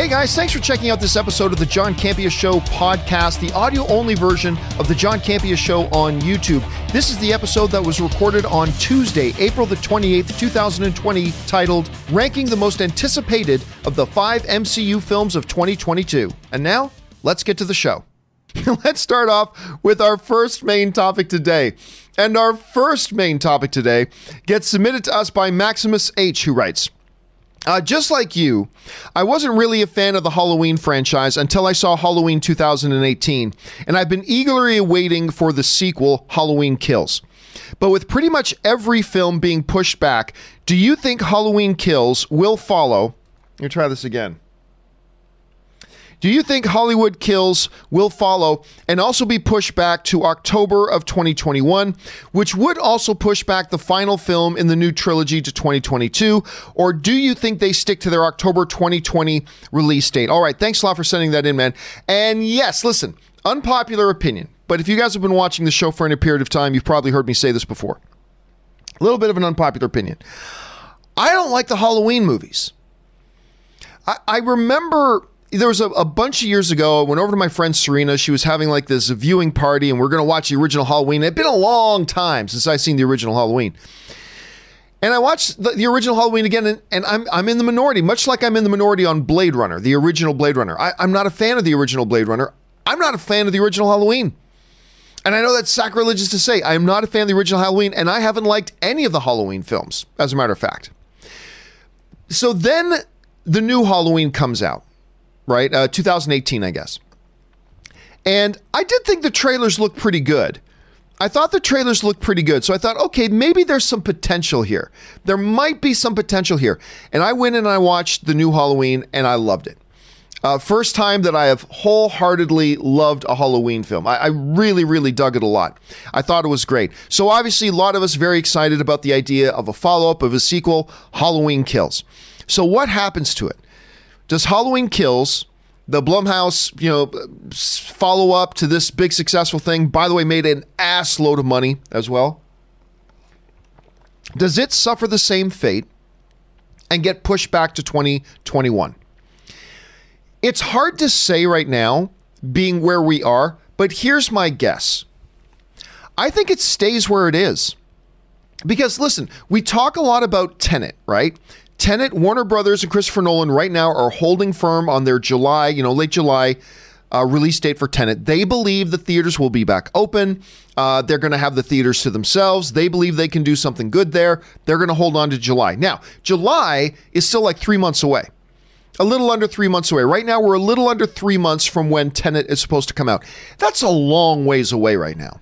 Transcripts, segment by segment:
Hey guys, thanks for checking out this episode of the John Campea Show podcast, the audio only version of the John Campea Show on YouTube. This is the episode that was recorded on Tuesday, April the 28th, 2020, titled Ranking the Most Anticipated of the Five MCU Films of 2022. And now, let's get to the show. let's start off with our first main topic today. And our first main topic today gets submitted to us by Maximus H, who writes, uh, just like you, I wasn't really a fan of the Halloween franchise until I saw Halloween 2018, and I've been eagerly awaiting for the sequel, Halloween Kills. But with pretty much every film being pushed back, do you think Halloween Kills will follow? Let me try this again. Do you think Hollywood Kills will follow and also be pushed back to October of 2021, which would also push back the final film in the new trilogy to 2022? Or do you think they stick to their October 2020 release date? All right, thanks a lot for sending that in, man. And yes, listen, unpopular opinion, but if you guys have been watching the show for any period of time, you've probably heard me say this before. A little bit of an unpopular opinion. I don't like the Halloween movies. I, I remember there was a, a, bunch of years ago. I went over to my friend Serena. She was having like this viewing party, and we are going to watch the original Halloween. It'd been a long time since I've seen the original Halloween. And I watched the, the original Halloween again, and, and, I'm, I'm in the minority, much like I'm in the minority on Blade Runner, the original Blade Runner. I, I'm not a fan of the original Blade Runner. I'm not a fan of the original Halloween. And I know that's sacrilegious to say. I am not a fan of the original Halloween, and I haven't liked any of the Halloween films, as a matter of fact. So then the new Halloween comes out right? Uh, 2018, I guess. And I did think the trailers looked pretty good. I thought the trailers looked pretty good. So I thought, okay, maybe there's some potential here. There might be some potential here. And I went and I watched the new Halloween and I loved it. Uh, first time that I have wholeheartedly loved a Halloween film. I, I, really, really dug it a lot. I thought it was great. So obviously, a lot of us very excited about the idea of a follow up of a sequel, Halloween Kills. So what happens to it? Does Halloween Kills, the Blumhouse, you know, follow up to this big successful thing, by the way, made an ass load of money as well? Does it suffer the same fate and get pushed back to 2021? It's hard to say right now, being where we are, but here's my guess. I think it stays where it is. Because listen, we talk a lot about Tenet, right? Tenet, Warner Brothers, and Christopher Nolan right now are holding firm on their July, you know, late July uh, release date for Tenet. They believe the theaters will be back open. Uh, they're going to have the theaters to themselves. They believe they can do something good there. They're going to hold on to July. Now, July is still like three months away. A little under three months away. Right now, we're a little under three months from when Tenet is supposed to come out. That's a long ways away right now.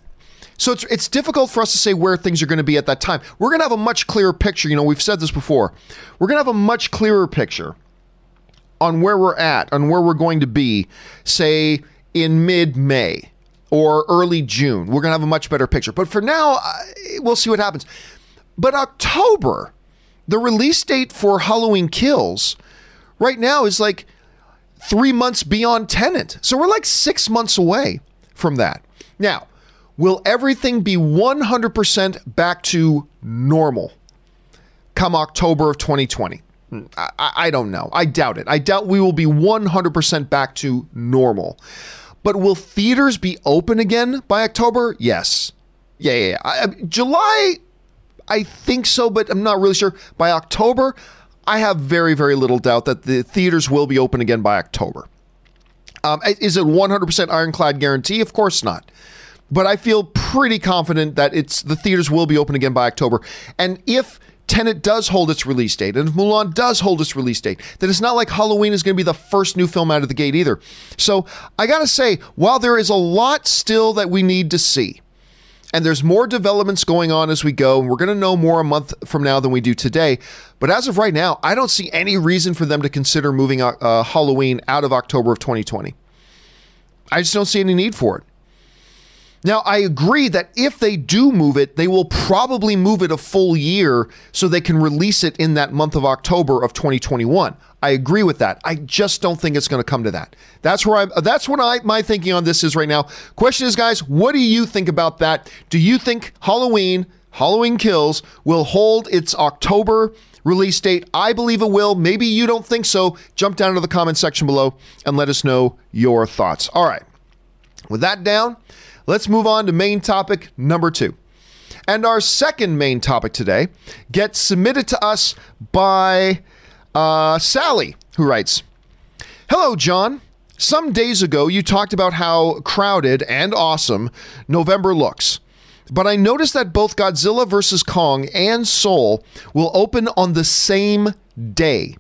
So it's it's difficult for us to say where things are going to be at that time. We're going to have a much clearer picture. You know, we've said this before. We're going to have a much clearer picture on where we're at, on where we're going to be, say in mid-May or early June. We're going to have a much better picture. But for now, we'll see what happens. But October, the release date for Halloween Kills right now is like 3 months beyond Tenet. So we're like 6 months away from that. Now, Will everything be 100% back to normal come October of 2020? I, I, don't know. I doubt it. I doubt we will be 100% back to normal. But will theaters be open again by October? Yes. Yeah, yeah, yeah. I, July, I think so, but I'm not really sure. By October, I have very, very little doubt that the theaters will be open again by October. Um, is it 100% ironclad guarantee? Of course not but I feel pretty confident that it's the theaters will be open again by October. And if Tenet does hold its release date, and if Mulan does hold its release date, then it's not like Halloween is going to be the first new film out of the gate either. So I got to say, while there is a lot still that we need to see, and there's more developments going on as we go, and we're going to know more a month from now than we do today. But as of right now, I don't see any reason for them to consider moving uh, Halloween out of October of 2020. I just don't see any need for it. Now, I agree that if they do move it, they will probably move it a full year so they can release it in that month of October of 2021. I agree with that. I just don't think it's going to come to that. That's where I'm. that's what I my thinking on this is right now. Question is guys, what do you think about that? Do you think Halloween, Halloween Kills will hold its October release date? I believe it will. Maybe you don't think so. Jump down to the comment section below and let us know your thoughts. All right. With that down, let's move on to main topic number two. And our second main topic today gets submitted to us by uh, Sally, who writes Hello, John. Some days ago, you talked about how crowded and awesome November looks. But I noticed that both Godzilla vs. Kong and Soul will open on the same day.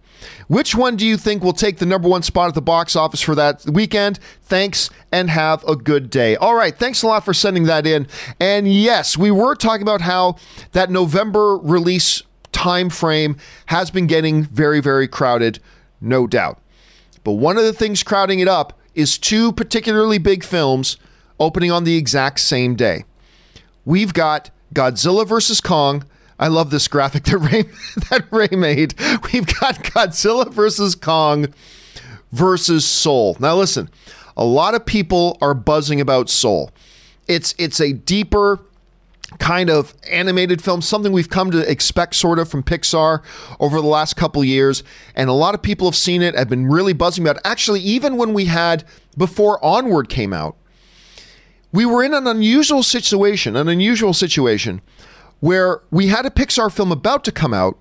Which one do you think will take the number one spot at the box office for that weekend? Thanks and have a good day. All right, thanks a lot for sending that in. And yes, we were talking about how that November release time frame has been getting very, very crowded, no doubt. But one of the things crowding it up is two particularly big films opening on the exact same day. We've got Godzilla vs. Kong. I love this graphic that Ray, that Ray made. We've got Godzilla versus Kong versus Soul. Now listen, a lot of people are buzzing about Soul. It's it's a deeper kind of animated film, something we've come to expect sort of from Pixar over the last couple years. And a lot of people have seen it, have been really buzzing about it. Actually, even when we had before Onward came out, we were in an unusual situation, an unusual situation where we had a Pixar film about to come out,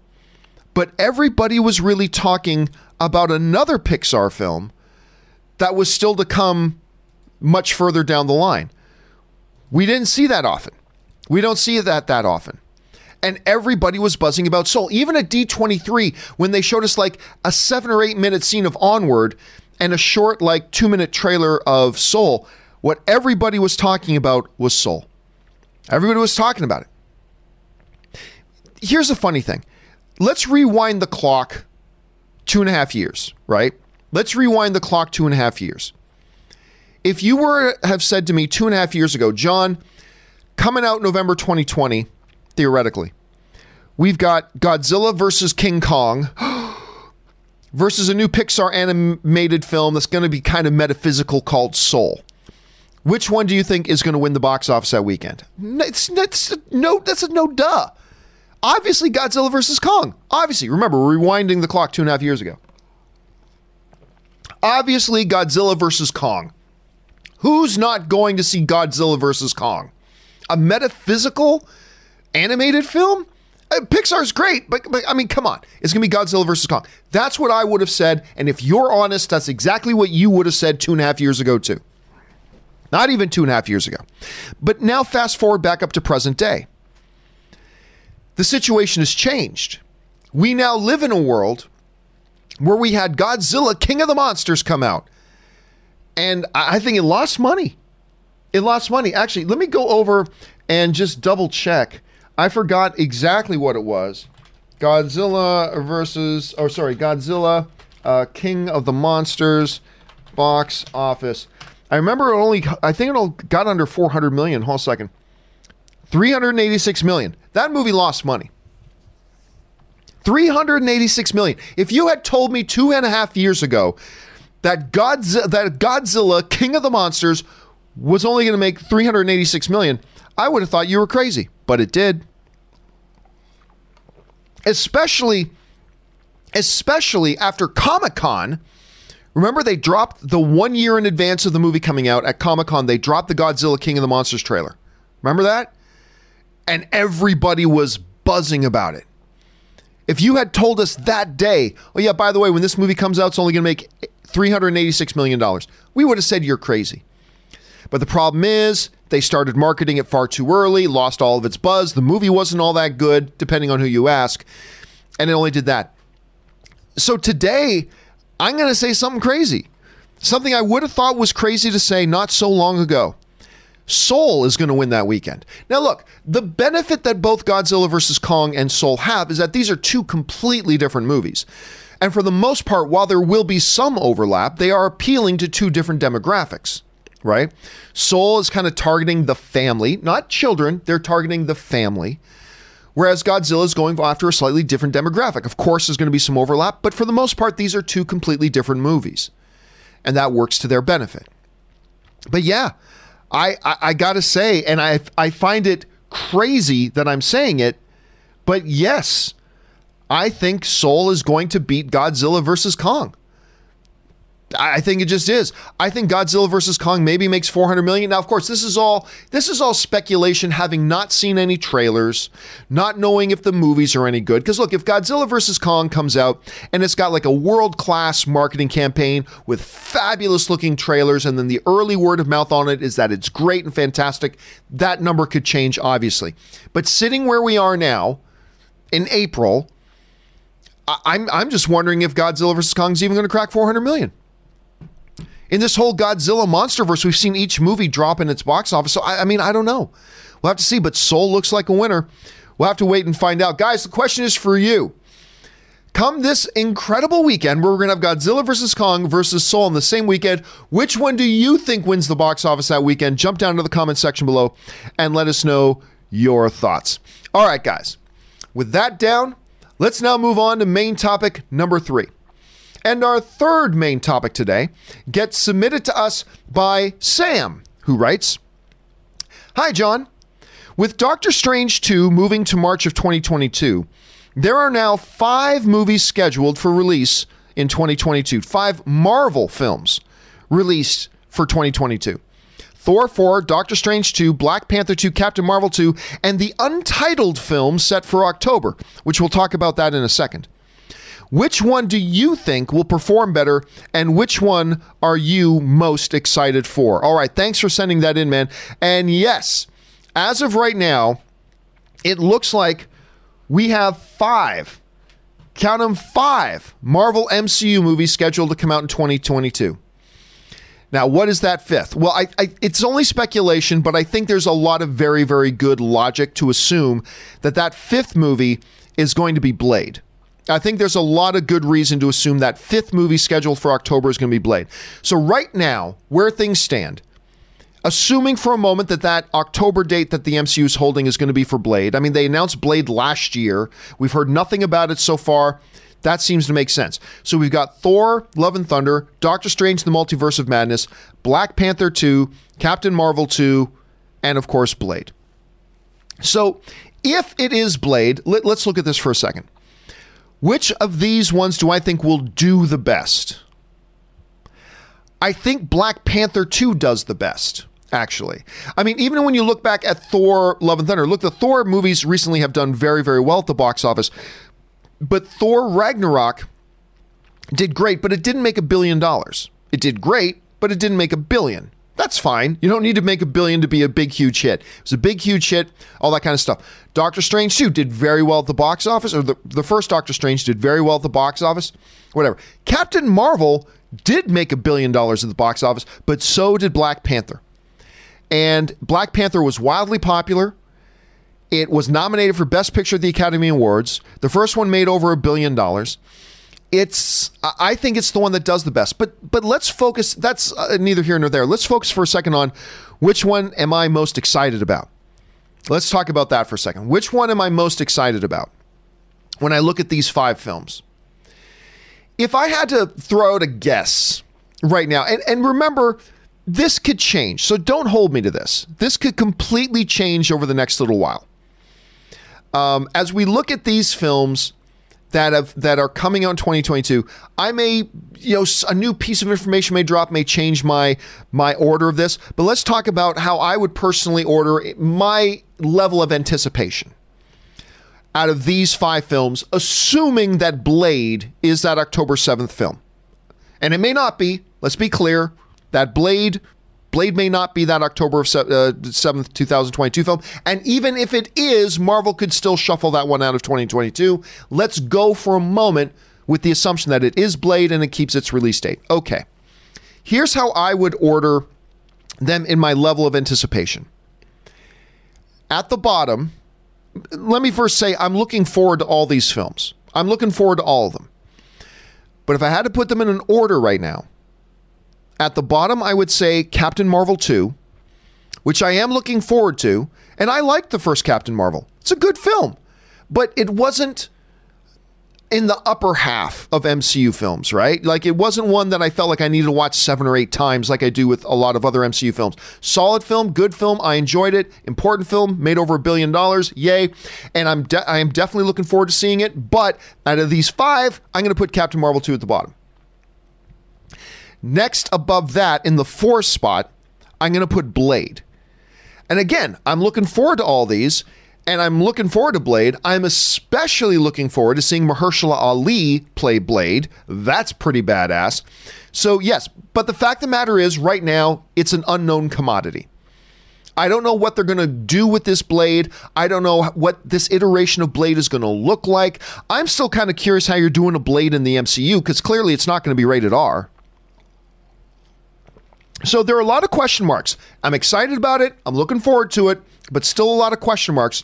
but everybody was really talking about another Pixar film that was still to come much further down the line. We didn't see that often. We don't see that that often. And everybody was buzzing about Soul. Even at D23, when they showed us like a seven or eight minute scene of Onward and a short, like two minute trailer of Soul, what everybody was talking about was Soul. Everybody was talking about it. Here's a funny thing let's rewind the clock two and a half years, right? Let's rewind the clock two and a half years. If you were have said to me two and a half years ago, John, coming out November 2020, theoretically. We've got Godzilla versus King Kong versus a new Pixar animated film that's going to be kind of metaphysical called Soul. Which one do you think is going to win the box office that weekend? It's, no. That's a no. Duh. Obviously, Godzilla versus Kong. Obviously, remember we're rewinding the clock two and a half years ago. Obviously, Godzilla versus Kong. Who's not going to see Godzilla versus Kong? a metaphysical animated film? Uh, Pixar's great, but, but I mean, come on. It's going to be Godzilla versus Kong. That's what I would have said. And if you're honest, that's exactly what you would have said two and a half years ago, too. Not even two and a half years ago. But now, fast forward back up to present day. The situation has changed. We now live in a world where we had Godzilla, King of the Monsters, come out. And I think it lost money. It lost money. Actually, let me go over and just double check. I forgot exactly what it was. Godzilla versus, oh, sorry, Godzilla, uh, King of the Monsters, box office. I remember it only, I think it all got under 400 million. Hold a second. 386 million. That movie lost money. 386 million. If you had told me two and a half years ago that Godzilla, that Godzilla King of the Monsters was only going to make 386 million, I would have thought you were crazy, but it did. Especially especially after Comic-Con, remember they dropped the 1 year in advance of the movie coming out at Comic-Con, they dropped the Godzilla King of the Monsters trailer. Remember that? And everybody was buzzing about it. If you had told us that day, oh yeah, by the way, when this movie comes out, it's only going to make $386 million, we would have said you're crazy. But the problem is, they started marketing it far too early, lost all of its buzz. The movie wasn't all that good, depending on who you ask. And it only did that. So today, I'm going to say something crazy. Something I would have thought was crazy to say not so long ago. Soul is going to win that weekend. Now, look, the benefit that both Godzilla vs. Kong and Soul have is that these are two completely different movies. And for the most part, while there will be some overlap, they are appealing to two different demographics right? Soul is kind of targeting the family, not children, they're targeting the family. Whereas Godzilla is going after a slightly different demographic. Of course, there's going to be some overlap, but for the most part, these are two completely different movies. And that works to their benefit. But yeah, I, I, I got to say, and I, I find it crazy that I'm saying it, but yes, I think Soul is going to beat Godzilla versus Kong. I think it just is. I think Godzilla versus Kong maybe makes 400 million. Now, of course, this is all this is all speculation, having not seen any trailers, not knowing if the movies are any good. Because look, if Godzilla versus Kong comes out and it's got like a world class marketing campaign with fabulous looking trailers, and then the early word of mouth on it is that it's great and fantastic, that number could change, obviously. But sitting where we are now in April, I'm I'm just wondering if Godzilla versus Kong is even going to crack 400 million in this whole Godzilla monsterverse, we've seen each movie drop in its box office. So, I, I, mean, I don't know. We'll have to see, but Soul looks like a winner. We'll have to wait and find out. Guys, the question is for you. Come this incredible weekend where we're going to have Godzilla versus Kong versus Soul in the same weekend, which one do you think wins the box office that weekend? Jump down to the comment section below and let us know your thoughts. All right, guys. With that down, let's now move on to main topic number three. And our third main topic today gets submitted to us by Sam, who writes Hi, John. With Doctor Strange 2 moving to March of 2022, there are now five movies scheduled for release in 2022. Five Marvel films released for 2022. Thor 4, Doctor Strange 2, Black Panther 2, Captain Marvel 2, and the untitled film set for October, which we'll talk about that in a second. Which one do you think will perform better, and which one are you most excited for? All right, thanks for sending that in, man. And yes, as of right now, it looks like we have five, count them five, Marvel MCU movies scheduled to come out in 2022. Now, what is that fifth? Well, I, I, it's only speculation, but I think there's a lot of very, very good logic to assume that that fifth movie is going to be Blade. I think there's a lot of good reason to assume that fifth movie scheduled for October is going to be Blade. So, right now, where things stand, assuming for a moment that that October date that the MCU is holding is going to be for Blade, I mean, they announced Blade last year. We've heard nothing about it so far. That seems to make sense. So, we've got Thor, Love and Thunder, Doctor Strange, The Multiverse of Madness, Black Panther 2, Captain Marvel 2, and of course, Blade. So, if it is Blade, let, us look at this for a second. Which of these ones do I think will do the best? I think Black Panther 2 does the best, actually. I mean, even when you look back at Thor Love and Thunder, look, the Thor movies recently have done very, very well at the box office. But Thor Ragnarok did great, but it didn't make a billion dollars. It did great, but it didn't make a billion. That's fine. You don't need to make a billion to be a big, huge hit. It was a big, huge hit, all that kind of stuff. Doctor Strange 2 did very well at the box office, or the, the first Doctor Strange did very well at the box office, whatever. Captain Marvel did make a billion dollars at the box office, but so did Black Panther. And Black Panther was wildly popular. It was nominated for Best Picture at the Academy Awards. The first one made over a billion dollars it's I think it's the one that does the best. But but let's focus. That's uh, neither here nor there. Let's focus for a second on which one am I most excited about. Let's talk about that for a second. Which one am I most excited about when I look at these five films? If I had to throw out a guess right now, and, and remember, this could change. So don't hold me to this. This could completely change over the next little while. Um, as we look at these films, that have that are coming out in 2022 i may you know a new piece of information may drop may change my my order of this but let's talk about how i would personally order my level of anticipation out of these five films assuming that blade is that october 7th film. And it may not be let's be clear that blade Blade may not be that October 7th, uh, 2022 film. And even if it is, Marvel could still shuffle that one out of 2022. Let's go for a moment with the assumption that it is Blade and it keeps its release date. Okay. Here's how I would order them in my level of anticipation. At the bottom, let me first say I'm looking forward to all these films. I'm looking forward to all of them. But if I had to put them in an order right now, at the bottom, I would say Captain Marvel 2, which I am looking forward to. And I liked the first Captain Marvel. It's a good film, but it wasn't. in the upper half of MCU films, right? Like it wasn't one that I felt like I needed to watch seven or eight times like I do with a lot of other MCU films. Solid film, good film, I enjoyed it. Important film, made over a billion dollars, yay! And I'm de- I am definitely looking forward to seeing it. But out of these five, I'm going to put Captain Marvel two at the bottom. Next, above that, in the fourth spot, I'm going to put Blade. And again, I'm looking forward to all these and I'm looking forward to Blade. I'm especially looking forward to seeing Mahershala Ali play Blade. That's pretty badass. So, yes, but the fact of the matter is, right now, it's an unknown commodity. I don't know what they're going to do with this blade. I don't know what this iteration of Blade is going to look like. I'm still kind of curious how you're doing a Blade in the MCU because clearly it's not going to be rated R. So there are a lot of question marks. I'm excited about it. I'm looking forward to it, but still a lot of question marks.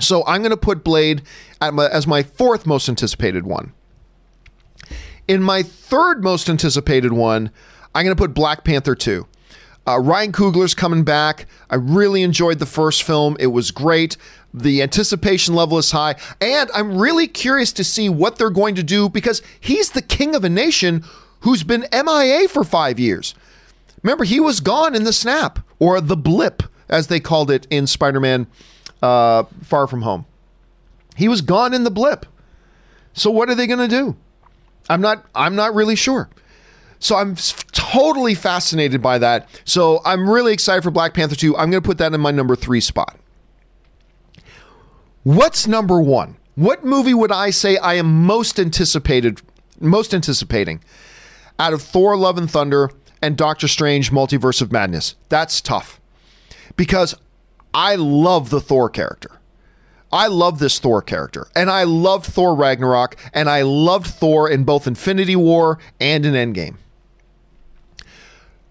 So I'm going to put Blade my, as my fourth most anticipated one. In my third most anticipated one, I'm going to put Black Panther 2. Uh, Ryan Coogler's coming back. I really enjoyed the first film. It was great. The anticipation level is high. And I'm really curious to see what they're going to do because he's the king of a nation who's been MIA for five years. Remember, he was gone in the snap or the blip, as they called it in Spider Man uh, Far From Home. He was gone in the blip. So what are they going to do? I'm not. I'm not really sure. So I'm totally fascinated by that. So I'm really excited for Black Panther 2. I'm going to put that in my number three spot. What's number one? What movie would I say I am most anticipated, most anticipating out of Thor: Love and Thunder and Doctor Strange: Multiverse of Madness? That's tough because I love the Thor character. I love this Thor character. And I loved Thor Ragnarok, and I loved Thor in both Infinity War and in Endgame.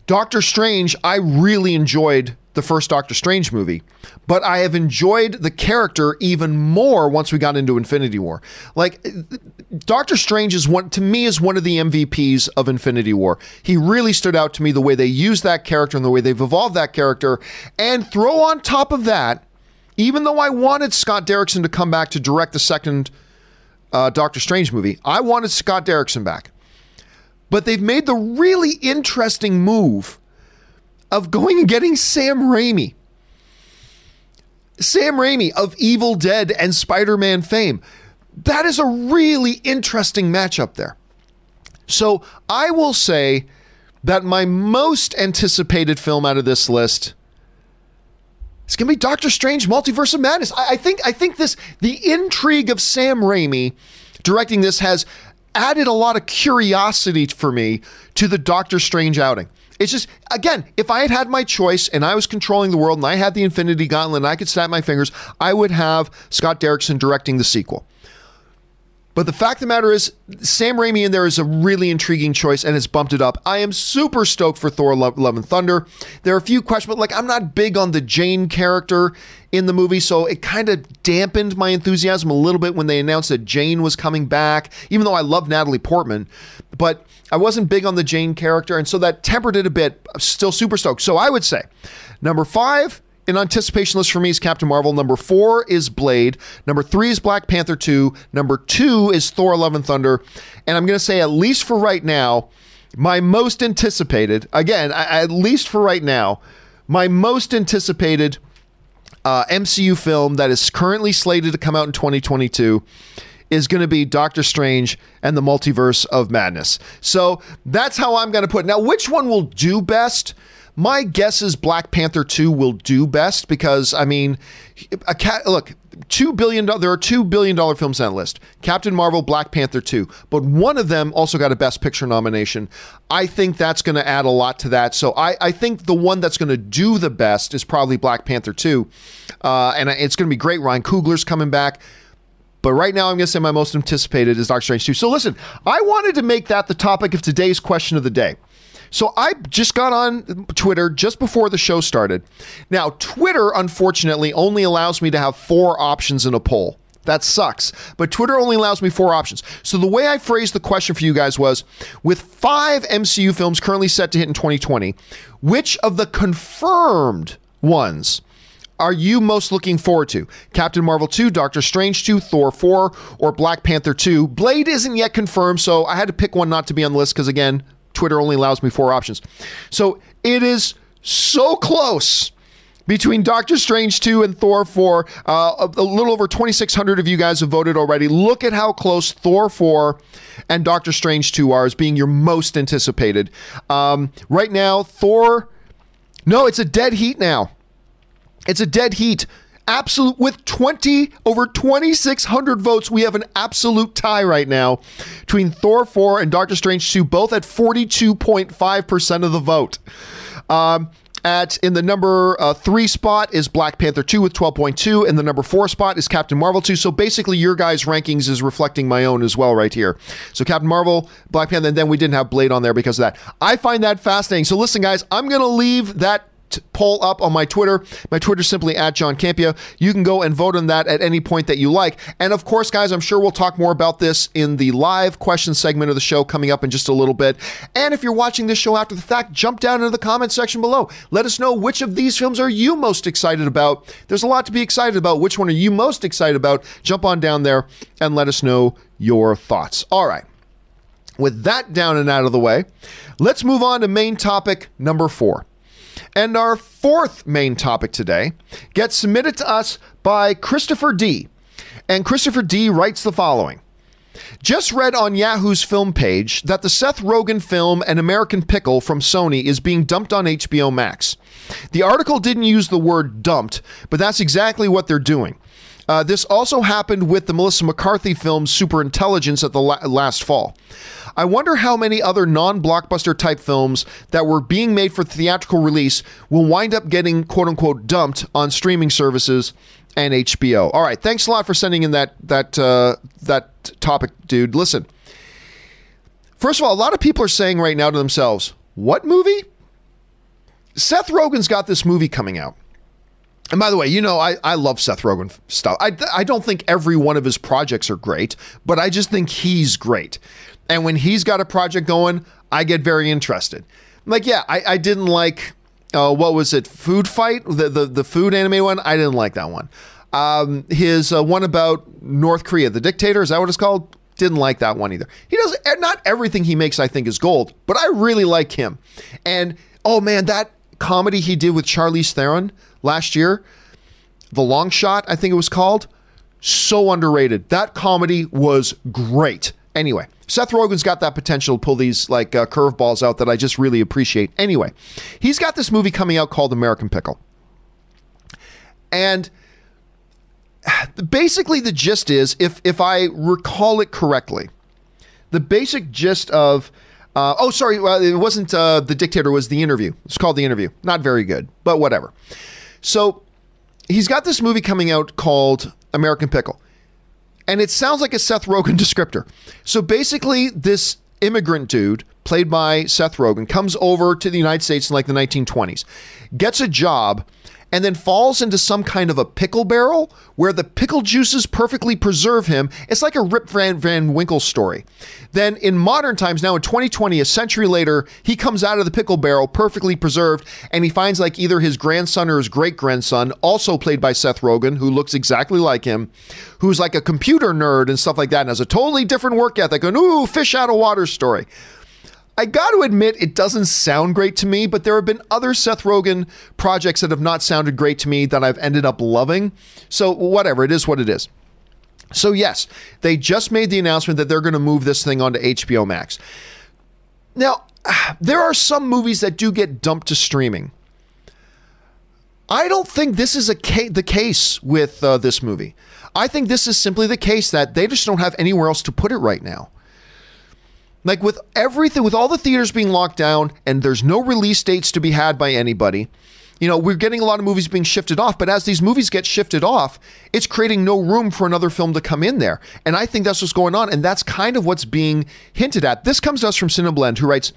Doctor Strange, I really enjoyed the first Doctor Strange movie, but I have enjoyed the character even more once we got into Infinity War. Like Doctor Strange is one to me is one of the MVPs of Infinity War. He really stood out to me the way they use that character and the way they've evolved that character and throw on top of that even though I wanted Scott Derrickson to come back to direct the second uh, Doctor Strange movie, I wanted Scott Derrickson back. But they've made the really interesting move of going and getting Sam Raimi. Sam Raimi of Evil Dead and Spider Man fame. That is a really interesting matchup there. So I will say that my most anticipated film out of this list is going to be Doctor Strange Multiverse of Madness. I, I think I think this the intrigue of Sam Raimi directing this has added a lot of curiosity for me to the Doctor Strange outing. It's just, again, if I had had my choice and I was controlling the world and I had the Infinity Gauntlet and I could snap my fingers, I would have Scott Derrickson directing the sequel. But the fact of the matter is, Sam Raimi in there is a really intriguing choice and has bumped it up. I am super stoked for Thor Love, Love and Thunder. There are a few questions, but like I'm not big on the Jane character in the movie, so it kind of dampened my enthusiasm a little bit when they announced that Jane was coming back, even though I love Natalie Portman. But I wasn't big on the Jane character, and so that tempered it a bit. I'm still super stoked. So I would say number five, an anticipation list for me is Captain Marvel. Number four is Blade. Number three is Black Panther 2. Number two is Thor Love and Thunder. And I'm going to say, at least for right now, my most anticipated, again, at least for right now, my most anticipated uh, MCU film that is currently slated to come out in 2022 is going to be Doctor Strange and the Multiverse of Madness. So that's how I'm going to put it. Now, which one will do best? My guess is Black Panther 2 will do best because, I mean, a cat, look, two billion there are two billion dollar films on that list. Captain marvel black panther 2 but one of them also got a best picture nomination. I think that's going to add a lot to that. So i, I think the one that's going to do the best is probably black panther 2 uh, and it's going to be great. Ryan coogler's coming back. But right now, I'm going to say my most anticipated is Doctor Strange 2. So listen, I wanted to make that the topic of today's question of the day. So I just got on Twitter just before the show started. Now, Twitter, unfortunately, only allows me to have four options in a poll. That sucks. But Twitter only allows me four options. So the way I phrased the question for you guys was with five MCU films currently set to hit in 2020, which of the confirmed ones are you most looking forward to? Captain Marvel 2, Doctor Strange 2, Thor 4, or Black Panther 2? Blade isn't yet confirmed, so I had to pick one not to be on the list because, again, Twitter only allows me four options. So it is so close between Doctor Strange 2 and Thor 4. Uh, a, little over 2,600 of you guys have voted already. Look at how close Thor 4 and Doctor Strange 2 are as being your most anticipated. Um, right now, Thor. No, it's a dead heat now. It's a dead heat. Absolute with 20 over 2600 votes, we have an absolute tie right now between Thor 4 and Doctor Strange 2, both at 42.5% of the vote. Um, at in the number uh, three spot is Black Panther 2 with 12.2, and the number four spot is Captain Marvel 2. So basically, your guys' rankings is reflecting my own as well, right here. So Captain Marvel, Black Panther, and then we didn't have Blade on there because of that. I find that fascinating. So listen, guys, I'm going to leave that poll up on my Twitter. My Twitter is simply at John Campea. You can go and vote on that at any point that you like. And of course, guys, I'm sure we'll talk more about this in the live question segment of the show coming up in just a little bit. And if you're watching this show after the fact, jump down into the comment section below. Let us know which of these films are you most excited about. There's a lot to be excited about. Which one are you most excited about? Jump on down there and let us know your thoughts. All right. With that down and out of the way, let's move on to main topic number four. And our fourth main topic today gets submitted to us by Christopher D. And Christopher D writes the following just read on Yahoo's film page that the Seth Rogen film An American Pickle from Sony is being dumped on HBO Max. The article didn't use the word dumped, but that's exactly what they're doing. Uh, this also happened with the Melissa McCarthy film Superintelligence at the la- last fall. I wonder how many other non blockbuster type films that were being made for theatrical release will wind up getting quote unquote dumped on streaming services and HBO. All right, thanks a lot for sending in that that uh, that topic, dude. Listen, first of all, a lot of people are saying right now to themselves, "What movie?" Seth Rogen's got this movie coming out. And by the way, you know, I, I love Seth Rogen stuff. I, I don't think every one of his projects are great, but I just think he's great. And when he's got a project going, I get very interested. Like, yeah, I, I didn't like, uh, what was it, Food Fight? The, the, the food anime one? I didn't like that one. Um, his uh, one about North Korea, the dictator, is that what it's called? Didn't like that one either. He does, not everything he makes, I think, is gold, but I really like him. And, oh man, that comedy he did with Charlize Theron last year, The Long Shot, I think it was called, so underrated. That comedy was great. Anyway, Seth Rogen's got that potential to pull these like uh, curveballs out that I just really appreciate. Anyway, he's got this movie coming out called American Pickle. And basically the gist is if if I recall it correctly, the basic gist of uh, oh sorry, well, it wasn't uh, the dictator was the interview. It's called the interview. Not very good, but whatever. So he's got this movie coming out called American Pickle and it sounds like a Seth Rogen descriptor. So basically, this immigrant dude, played by Seth Rogen, comes over to the United States in like the 1920s, gets a job and then falls into some kind of a pickle barrel where the pickle juices perfectly preserve him. It's like a Rip Van, Van Winkle story. Then in modern times, now in 2020, a century later, he comes out of the pickle barrel perfectly preserved and he finds like either his grandson or his great grandson, also played by Seth Rogen, who looks exactly like him, who's like a computer nerd and stuff like that and has a totally different work ethic, an ooh, fish out of water story. I got to admit, it doesn't sound great to me, but there have been other Seth Rogen projects that have not sounded great to me that I've ended up loving. So, whatever, it is what it is. So, yes, they just made the announcement that they're going to move this thing onto HBO Max. Now, there are some movies that do get dumped to streaming. I don't think this is a ca- the case with uh, this movie. I think this is simply the case that they just don't have anywhere else to put it right now. Like with everything, with all the theaters being locked down and there's no release dates to be had by anybody, you know, we're getting a lot of movies being shifted off. But as these movies get shifted off, it's creating no room for another film to come in there. And I think that's what's going on. And that's kind of what's being hinted at. This comes to us from CinemaBlend, who writes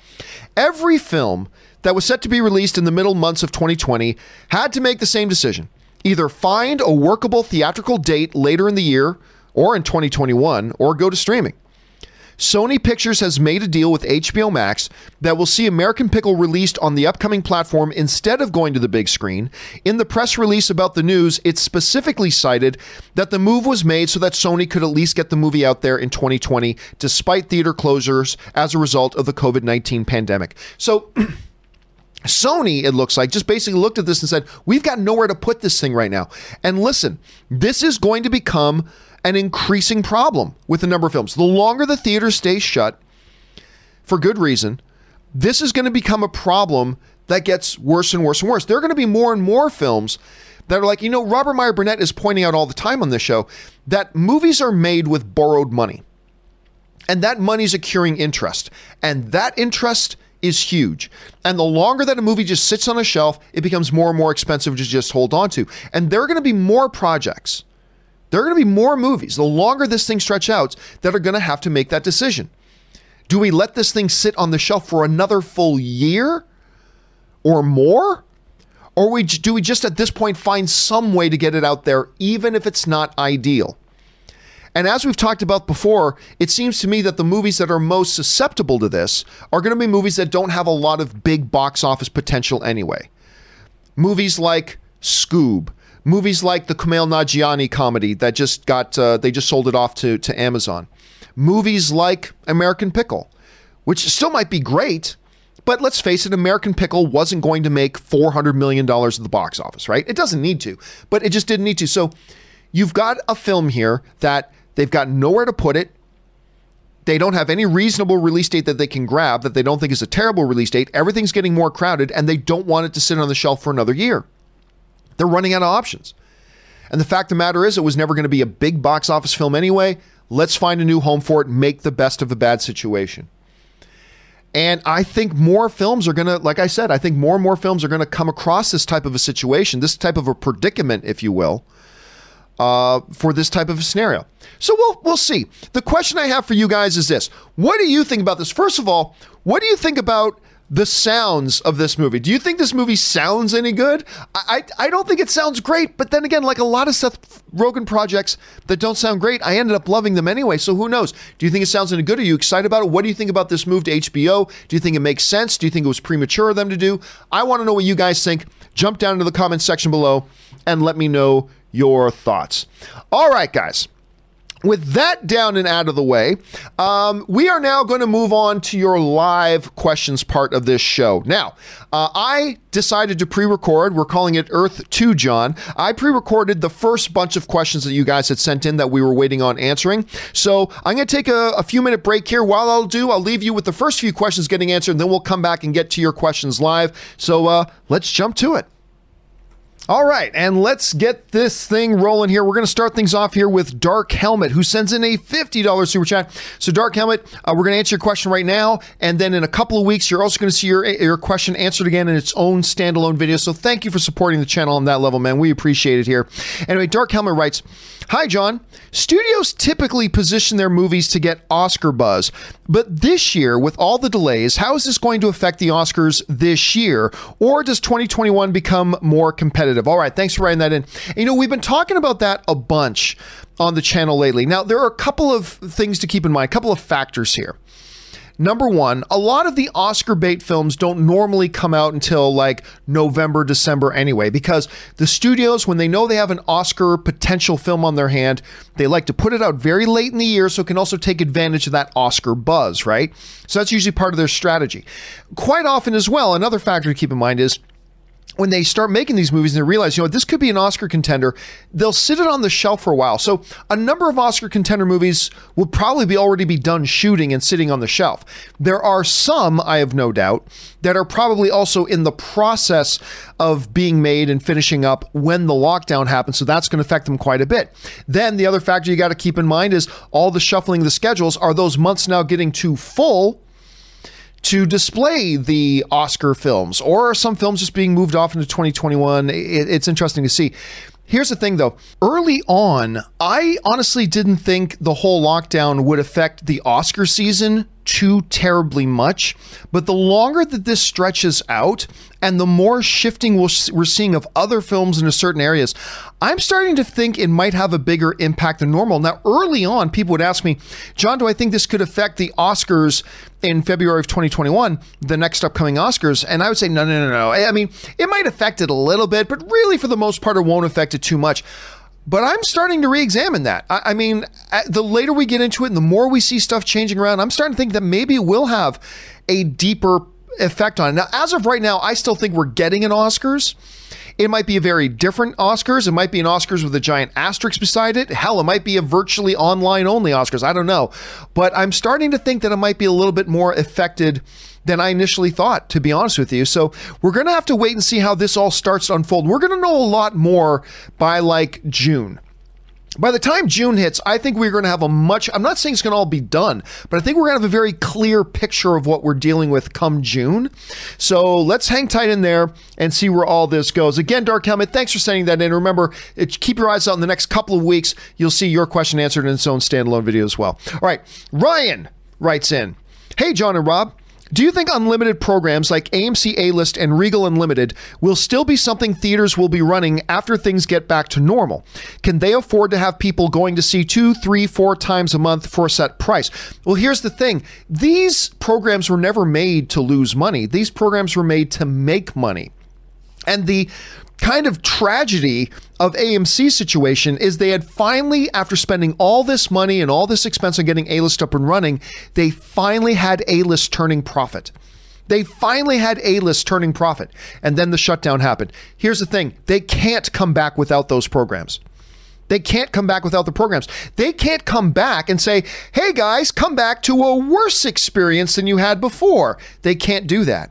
Every film that was set to be released in the middle months of 2020 had to make the same decision either find a workable theatrical date later in the year or in 2021 or go to streaming. Sony Pictures has made a deal with HBO Max that will see American Pickle released on the upcoming platform instead of going to the big screen. In the press release about the news, it specifically cited that the move was made so that Sony could at least get the movie out there in 2020, despite theater closures as a result of the COVID 19 pandemic. So, Sony, it looks like, just basically looked at this and said, We've got nowhere to put this thing right now. And listen, this is going to become an increasing problem with the number of films. The longer the theater stays shut, for good reason, this is going to become a problem that gets worse and worse and worse. There are going to be more and more films that are like, you know, Robert Meyer Burnett is pointing out all the time on this show that movies are made with borrowed money. And that money's accruing interest. And that interest is huge. And the longer that a movie just sits on a shelf, it becomes more and more expensive to just hold on to. And there are going to be more projects there are going to be more movies, the longer this thing stretch out, that are going to have to make that decision. Do we let this thing sit on the shelf for another full year or more? Or we, do we just at this point find some way to get it out there, even if it's not ideal? And as we've talked about before, it seems to me that the movies that are most susceptible to this are going to be movies that don't have a lot of big box office potential anyway. Movies like Scoob, Movies like the Kumail Nanjiani comedy that just got uh, they just sold it off to to Amazon. Movies like American Pickle, which still might be great, but let's face it, American Pickle wasn't going to make four hundred million dollars at the box office, right? It doesn't need to, but it just didn't need to. So you've got a film here that they've got nowhere to put it. They don't have any reasonable release date that they can grab that they don't think is a terrible release date. Everything's getting more crowded, and they don't want it to sit on the shelf for another year. They're running out of options. And the fact of the matter is, it was never going to be a big box office film anyway. Let's find a new home for it, make the best of a bad situation. And I think more films are going to, like I said, I think more and more films are going to come across this type of a situation, this type of a predicament, if you will, uh, for this type of a scenario. So we'll we'll see. The question I have for you guys is this: What do you think about this? First of all, what do you think about the sounds of this movie. Do you think this movie sounds any good? I, I, I don't think it sounds great, but then again, like a lot of Seth Rogen projects that don't sound great, I ended up loving them anyway. So who knows? Do you think it sounds any good? Are you excited about it? What do you think about this move to HBO? Do you think it makes sense? Do you think it was premature of them to do? I want to know what you guys think. Jump down into the comments section below and let me know your thoughts. All right, guys with that down and out of the way, um, we are now going to move on to your live questions part of this show. Now, uh, I decided to pre record. We're calling it Earth 2 John. I pre recorded the first bunch of questions that you guys had sent in that we were waiting on answering. So I'm going to take a, a few minute break here. While I'll do, I'll leave you with the first few questions getting answered, and then we'll come back and get to your questions live. So uh, let's jump to it. All right, and let's get this thing rolling here. We're going to start things off here with Dark Helmet, who sends in a $50 super chat. So, Dark Helmet, uh, we're going to answer your question right now, and then in a couple of weeks, you're also going to see your, your question answered again in its own standalone video. So, thank you for supporting the channel on that level, man. We appreciate it here. Anyway, Dark Helmet writes, Hi, John. Studios typically position their movies to get Oscar buzz, but this year, with all the delays, how is this going to affect the Oscars this year? Or does 2021 become more competitive? All right, thanks for writing that in. And, you know, we've been talking about that a bunch on the channel lately. Now, there are a couple of things to keep in mind, a couple of factors here. Number one, a lot of the Oscar bait films don't normally come out until like November, December anyway, because the studios, when they know they have an Oscar potential film on their hand, they like to put it out very late in the year so it can also take advantage of that Oscar buzz, right? So that's usually part of their strategy. Quite often as well, another factor to keep in mind is when they start making these movies and they realize, you know, this could be an Oscar contender, they'll sit it on the shelf for a while. So a number of Oscar contender movies will probably be already be done shooting and sitting on the shelf. There are some, I have no doubt, that are probably also in the process of being made and finishing up when the lockdown happens. So that's going to affect them quite a bit. Then the other factor you got to keep in mind is all the shuffling of the schedules. Are those months now getting too full? To display the Oscar films, or some films just being moved off into 2021. It, it's interesting to see. Here's the thing though. Early on, I honestly didn't think the whole lockdown would affect the Oscar season too terribly much. But the longer that this stretches out and the more shifting we're seeing of other films into certain areas, I'm starting to think it might have a bigger impact than normal. Now, early on, people would ask me, John, do I think this could affect the Oscars in February of 2021, the next upcoming Oscars? And I would say, no, no, no, no. I mean, it might affect it a little bit, but really, for the most part, it won't affect it too much. But I'm starting to re-examine that. I, I, mean, uh, the later we get into it, and the more we see stuff changing around, I'm starting to think that maybe it will have a deeper effect on it. Now, as of right now, I still think we're getting an Oscars. It might be a very different Oscars. It might be an Oscars with a giant asterisk beside it. Hell, it might be a virtually online only Oscars. I don't know. But I'm starting to think that it might be a little bit more affected than I initially thought, to be honest with you. So we're going to have to wait and see how this all starts to unfold. We're going to know a lot more by like June. By the time June hits, I think we're going to have a much, I'm not saying it's going to all be done, but I think we're going to have a very clear picture of what we're dealing with come June. So let's hang tight in there and see where all this goes. Again, Dark Helmet, thanks for sending that in. Remember, it, keep your eyes out in the next couple of weeks. You'll see your question answered in its own standalone video as well. All right, Ryan writes in Hey, John and Rob. Do you think unlimited programs like AMC A List and Regal Unlimited will still be something theaters will be running after things get back to normal? Can they afford to have people going to see two, three, four times a month for a set price? Well, here's the thing these programs were never made to lose money, these programs were made to make money. And the kind of tragedy of AMC situation is they had finally, after spending all this money and all this expense on getting A list up and running, they finally had A list turning profit. They finally had A list turning profit. And then the shutdown happened. Here's the thing they can't come back without those programs. They can't come back without the programs. They can't come back and say, hey guys, come back to a worse experience than you had before. They can't do that.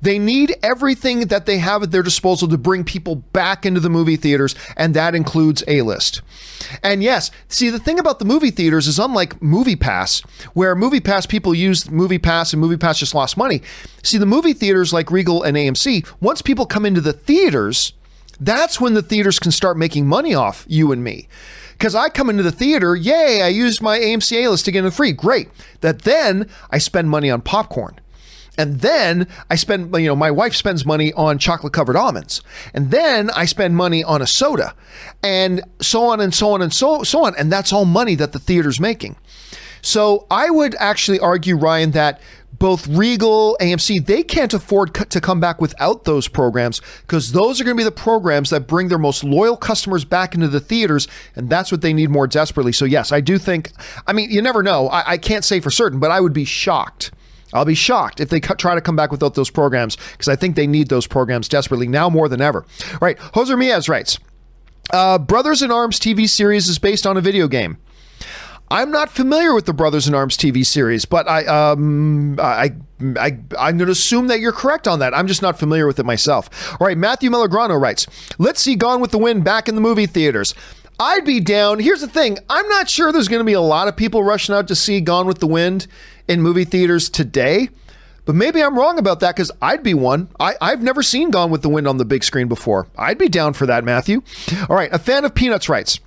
They need everything that they have at their disposal to bring people back into the movie theaters, and that includes A list. And yes, see, the thing about the movie theaters is unlike Movie Pass, where Movie Pass people used Movie Pass and Movie Pass just lost money. See, the movie theaters like Regal and AMC, once people come into the theaters, that's when the theaters can start making money off you and me. Because I come into the theater, yay, I used my AMC A list to get in free. Great. That then I spend money on popcorn. And then I spend, you know, my wife spends money on chocolate covered almonds. And then I spend money on a soda and so on and so on and so, so on. And that's all money that the theater's making. So I would actually argue, Ryan, that both Regal, AMC, they can't afford to come back without those programs because those are going to be the programs that bring their most loyal customers back into the theaters. And that's what they need more desperately. So, yes, I do think, I mean, you never know. I, I can't say for certain, but I would be shocked I'll be shocked if they try to come back without those programs because I think they need those programs desperately now more than ever. All right, Jose Miaz writes uh, Brothers in Arms TV series is based on a video game. I'm not familiar with the Brothers in Arms TV series, but I um I I I'm going to assume that you're correct on that. I'm just not familiar with it myself. All right, Matthew Melograno writes, "Let's see Gone with the Wind back in the movie theaters." I'd be down. Here's the thing I'm not sure there's going to be a lot of people rushing out to see Gone with the Wind in movie theaters today. But maybe I'm wrong about that because I'd be one. I, I've never seen Gone with the Wind on the big screen before. I'd be down for that, Matthew. All right, a fan of Peanuts writes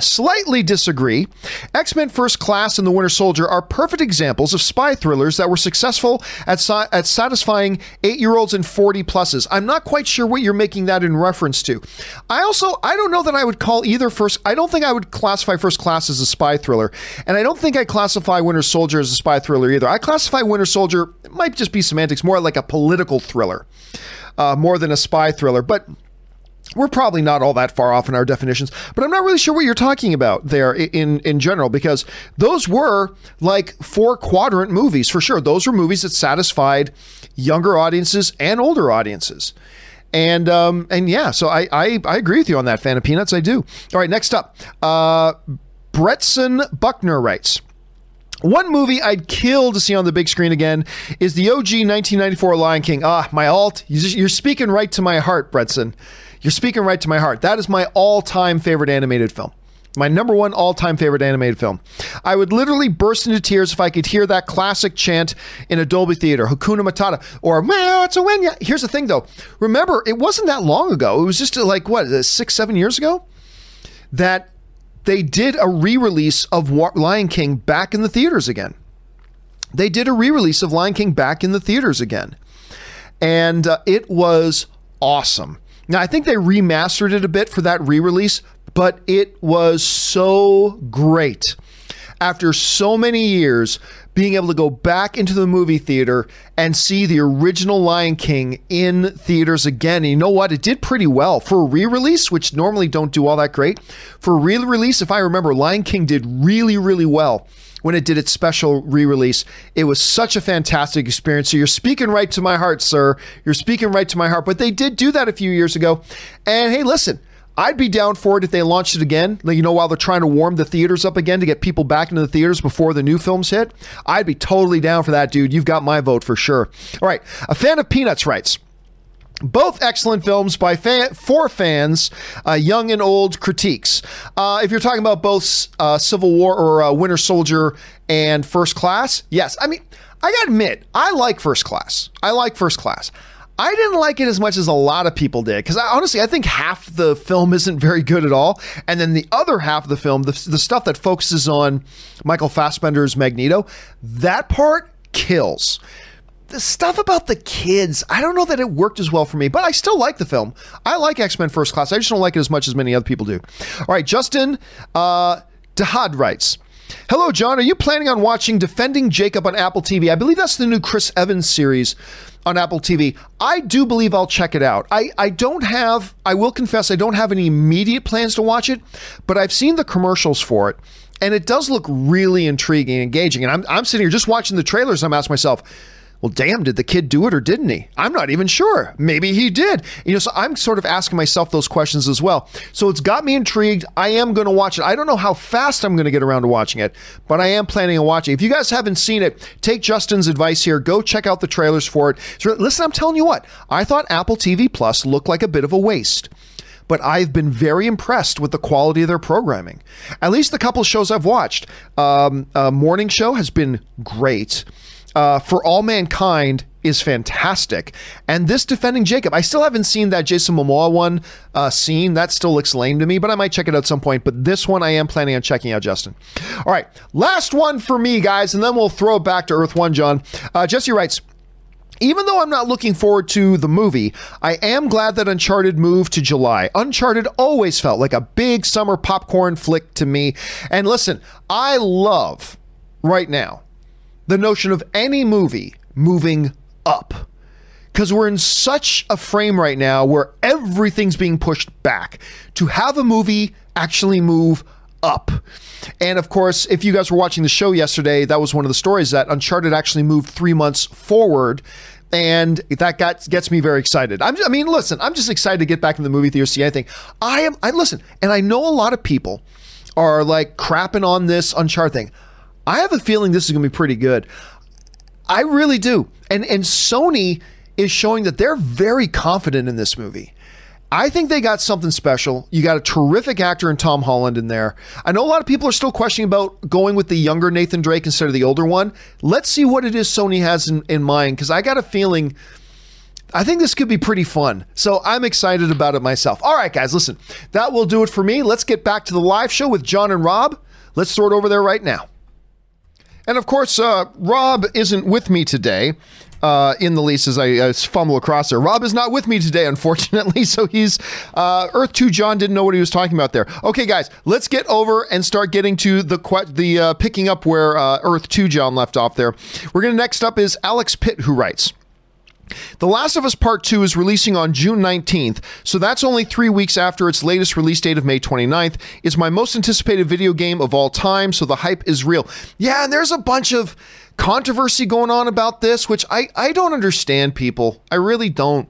slightly disagree. X Men First Class and The Winter Soldier are perfect examples of spy thrillers that were successful at, at satisfying eight year olds and 40 pluses. I'm not quite sure what you're making that in reference to. I also, I don't know that I would call either First, I don't think I would classify First Class as a spy thriller. And I don't think I classify Winter Soldier as a spy thriller either. I classify Winter Soldier, it might just be semantics, more like a political thriller. Uh, more than a spy thriller. But we're probably not all that far off in our definitions, but I'm not really sure what you're talking about there in in general because those were like four quadrant movies for sure. Those were movies that satisfied younger audiences and older audiences. And um, and yeah, so I, I I agree with you on that, fan of peanuts. I do. All right, next up, uh, Bretson Buckner writes. One movie I'd kill to see on the big screen again is the OG 1994 Lion King. Ah, my alt. You're speaking right to my heart, Bretson. You're speaking right to my heart. That is my all time favorite animated film. My number one all time favorite animated film. I would literally burst into tears if I could hear that classic chant in a Dolby Theater, Hakuna Matata, or it's a win. Yeah. Here's the thing though. Remember, it wasn't that long ago. It was just like, what, six, seven years ago? That they did a re release of Lion King back in the theaters again. they did a re release of Lion King back in the theaters again. And uh, it was awesome. Now, I think they remastered it a bit for that re release, but it was so great. After so many years, being able to go back into the movie theater and see the original Lion King in theaters again. And you know what? It did pretty well for a re release, which normally don't do all that great. For a re release, if I remember, Lion King did really, really well when it did its special re release. It was such a fantastic experience. So you're speaking right to my heart, sir. You're speaking right to my heart. But they did do that a few years ago. And hey, listen, I'd be down for it if they launched it again. You know, while they're trying to warm the theaters up again to get people back into the theaters before the new films hit. I'd be totally down for that, dude. You've got my vote for sure. All right. A fan of Peanuts writes. Both excellent films by fan, for fans, uh, young and old critiques. Uh, if you're talking about both uh, Civil War or uh, Winter Soldier and First Class, yes. I mean, I gotta admit, I like First Class. I like First Class. I didn't like it as much as a lot of people did because honestly, I think half the film isn't very good at all, and then the other half of the film, the, the stuff that focuses on Michael Fassbender's Magneto, that part kills. The stuff about the kids, I don't know that it worked as well for me, but I still like the film. I like X Men First Class. I just don't like it as much as many other people do. All right, Justin uh, Dahad writes. Hello, John. Are you planning on watching Defending Jacob on Apple TV? I believe that's the new Chris Evans series on Apple TV. I do believe I'll check it out. I, I don't have, I will confess, I don't have any immediate plans to watch it, but I've seen the commercials for it. And it does look really intriguing and engaging. And I'm, I'm sitting here just watching the trailers. I'm asking myself, well, damn, did the kid do it or didn't he? I'm not even sure. Maybe he did. You know, so I'm sort of asking myself those questions as well. So it's got me intrigued. I am going to watch it. I don't know how fast I'm going to get around to watching it, but I am planning on watching. If you guys haven't seen it, take Justin's advice here. Go check out the trailers for it. So listen, I'm telling you what. I thought Apple TV Plus looked like a bit of a waste but I've been very impressed with the quality of their programming. At least the couple shows I've watched. Um, uh, Morning Show has been great uh, for all mankind is fantastic. And this defending Jacob, I still haven't seen that Jason Momoa one uh, See. That still looks lame to me, but I might check it out at some point. But this one I am planning on checking out, Justin. All right, last one for me, guys, and then we'll throw it back to Earth One, John. Uh, Jesse writes. Even though I'm not looking forward to the movie, I am glad that Uncharted moved to July. Uncharted always felt like a big summer popcorn flick to me. And listen, I love right now the notion of any movie moving up. Because we're in such a frame right now where everything's being pushed back. To have a movie actually move up. And of course, if you guys were watching the show yesterday, that was one of the stories that Uncharted actually moved three months forward. And that got, gets me very excited. I'm, I mean, listen, I'm just excited to get back in the movie theater, see anything. I am, I listen, and I know a lot of people are like crapping on this Uncharted thing. I have a feeling this is going to be pretty good. I really do. And and Sony is showing that they're very confident in this movie. I think they got something special. You got a terrific actor in Tom Holland in there. I know a lot of people are still questioning about going with the younger Nathan Drake instead of the older one. Let's see what it is Sony has in, in mind because I got a feeling I think this could be pretty fun. So I'm excited about it myself. All right, guys, listen, that will do it for me. Let's get back to the live show with John and Rob. Let's it over there right now. And of course, uh, Rob isn't with me today. Uh, in the lease as I uh, fumble across there. Rob is not with me today, unfortunately. So he's uh, Earth Two. John didn't know what he was talking about there. Okay, guys, let's get over and start getting to the the uh, picking up where uh, Earth Two John left off. There, we're gonna next up is Alex Pitt who writes. The Last of Us Part 2 is releasing on June 19th, so that's only three weeks after its latest release date of May 29th. It's my most anticipated video game of all time, so the hype is real. Yeah, and there's a bunch of controversy going on about this, which I, I don't understand, people. I really don't.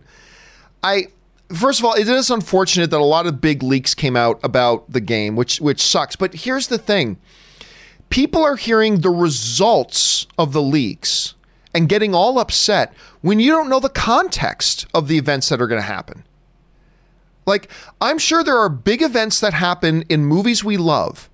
I first of all, it is unfortunate that a lot of big leaks came out about the game, which which sucks. But here's the thing. People are hearing the results of the leaks and getting all upset when you don't know the context of the events that are going to happen. Like, I'm sure there are big events that happen in movies we love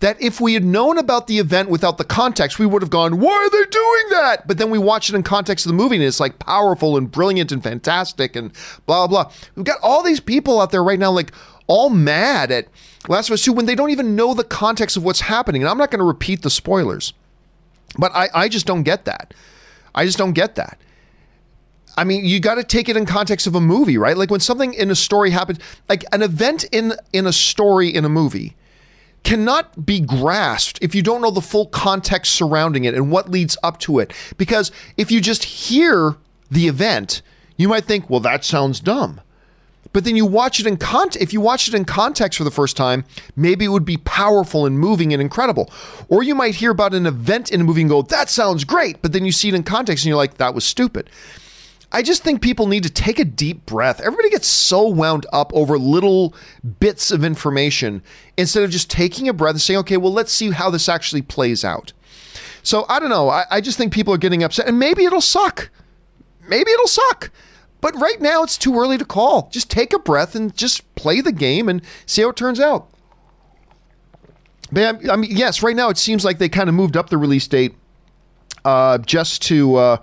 that if we had known about the event without the context, we would have gone, Why are they doing that? But then we watch it in context of the movie and it's like powerful and brilliant and fantastic and blah, blah. We've got all these people out there right now, like, all mad at Last of Us 2 when they don't even know the context of what's happening. And I'm not going to repeat the spoilers. But I, I just don't get that. I just don't get that. I mean, you got to take it in context of a movie, right? Like when something in a story happens, like an event in in a story in a movie cannot be grasped if you don't know the full context surrounding it and what leads up to it. Because if you just hear the event, you might think, "Well, that sounds dumb." But then you watch it in context. If you watch it in context for the first time, maybe it would be powerful and moving and incredible. Or you might hear about an event in a movie and go, "That sounds great," but then you see it in context and you're like, "That was stupid." I just think people need to take a deep breath. Everybody gets so wound up over little bits of information instead of just taking a breath and saying, okay, well, let's see how this actually plays out. So I don't know. I, I just think people are getting upset, and maybe it'll suck. Maybe it'll suck. But right now, it's too early to call. Just take a breath and just play the game and see how it turns out. But I mean, yes, right now it seems like they kind of moved up the release date uh, just to uh,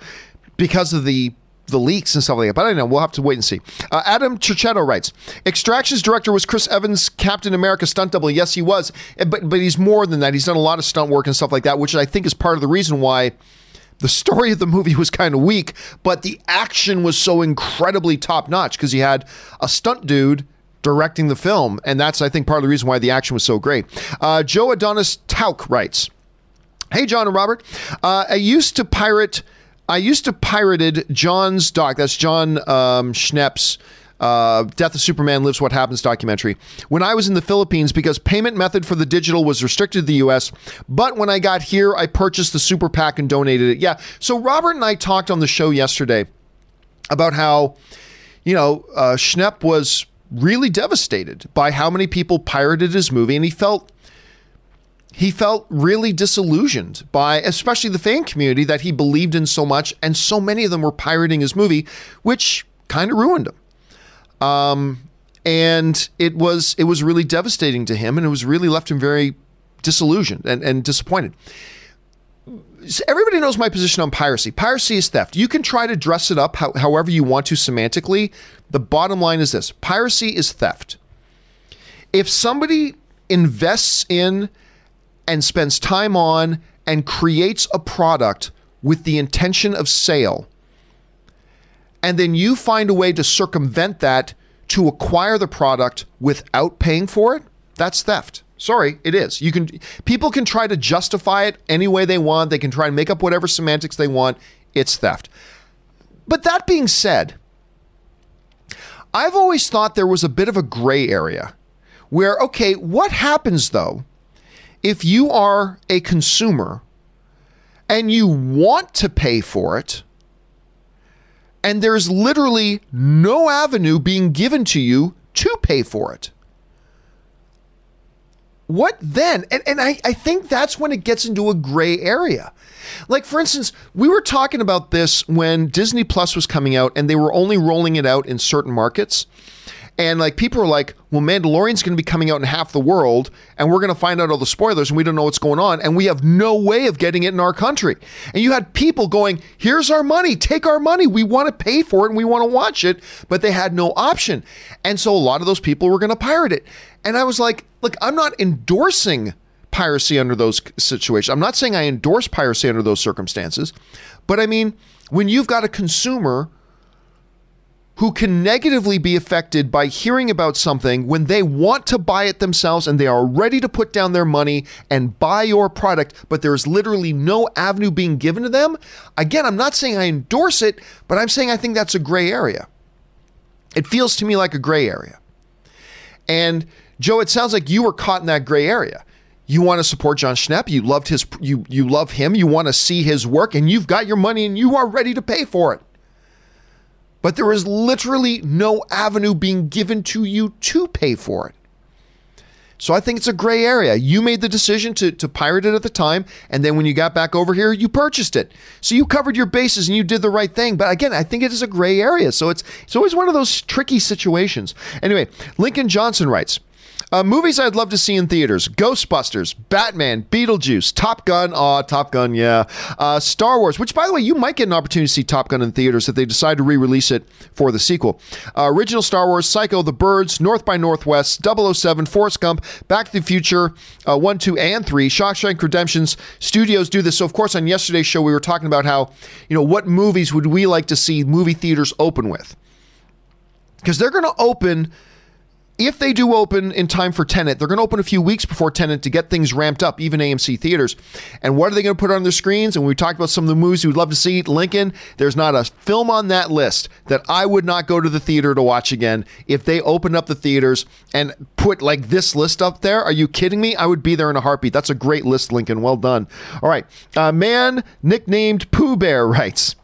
because of the the leaks and stuff like that. But I don't know. We'll have to wait and see. Uh, Adam Chichetto writes Extractions director was Chris Evans, Captain America stunt double. Yes, he was. But, but he's more than that. He's done a lot of stunt work and stuff like that, which I think is part of the reason why the story of the movie was kind of weak, but the action was so incredibly top notch because he had a stunt dude directing the film. And that's, I think, part of the reason why the action was so great. Uh, Joe Adonis Tauk writes Hey, John and Robert. Uh, I used to pirate. I used to pirated John's doc. That's John um, Schnepp's uh, Death of Superman Lives What Happens documentary when I was in the Philippines because payment method for the digital was restricted to the US. But when I got here, I purchased the super pack and donated it. Yeah. So Robert and I talked on the show yesterday about how, you know, uh, Schnepp was really devastated by how many people pirated his movie and he felt he felt really disillusioned by especially the fan community that he believed in so much and so many of them were pirating his movie which kind of ruined him um, and it was it was really devastating to him and it was really left him very disillusioned and, and disappointed. Everybody knows my position on piracy. Piracy is theft. You can try to dress it up how, however you want to semantically. The bottom line is this. Piracy is theft. If somebody invests in and spends time on and creates a product with the intention of sale, and then you find a way to circumvent that to acquire the product without paying for it, that's theft. Sorry, it is. You can people can try to justify it any way they want. They can try and make up whatever semantics they want. It's theft. But that being said, I've always thought there was a bit of a gray area where okay, what happens though if you are a consumer and you want to pay for it, and there's literally no avenue being given to you to pay for it. What then? And, and I, I think that's when it gets into a gray area. Like, for instance, we were talking about this when Disney Plus was coming out and they were only rolling it out in certain markets. And like people are like, well, Mandalorian's going to be coming out in half the world, and we're going to find out all the spoilers, and we don't know what's going on, and we have no way of getting it in our country. And you had people going, here's our money, take our money. We want to pay for it and we want to watch it, but they had no option. And so a lot of those people were going to pirate it. And I was like, look, I'm not endorsing piracy under those situations. I'm not saying I endorse piracy under those circumstances, but I mean, when you've got a consumer who can negatively be affected by hearing about something when they want to buy it themselves and they are ready to put down their money and buy your product, but there's literally no avenue being given to them. Again, I'm not saying I endorse it, but I'm saying I think that's a gray area. It feels to me like a gray area. And Joe, it sounds like you were caught in that gray area. You want to support John Schnepp. You loved his you you love him. You want to see his work and you've got your money and you are ready to pay for it but there is literally no avenue being given to you to pay for it. So I think it's a gray area. You made the decision to, to pirate it at the time, and then when you got back over here, you purchased it. So you covered your bases and you did the right thing. But again, I think it is a gray area. So it's it's always one of those tricky situations. Anyway, Lincoln Johnson writes. Uh, movies I'd love to see in theaters Ghostbusters, Batman, Beetlejuice, Top Gun. Aw, Top Gun, yeah. Uh, Star Wars, which, by the way, you might get an opportunity to see Top Gun in theaters if they decide to re release it for the sequel. Uh, original Star Wars, Psycho, The Birds, North by Northwest, 007, Forrest Gump, Back to the Future, uh, 1, 2, and 3, Shawshank Redemptions. Studios do this. So, of course, on yesterday's show, we were talking about how, you know, what movies would we like to see movie theaters open with? Because they're going to open if they do open in time for Tenet, they're going to open a few weeks before Tenet to get things ramped up, even AMC theaters. And what are they going to put on their screens? And we talked about some of the movies we'd love to see. Lincoln, there's not a film on that list that I would not go to the theater to watch again if they opened up the theaters and put like this list up there. Are you kidding me? I would be there in a heartbeat. That's a great list, Lincoln. Well done. All right. Uh, man nicknamed Pooh Bear writes.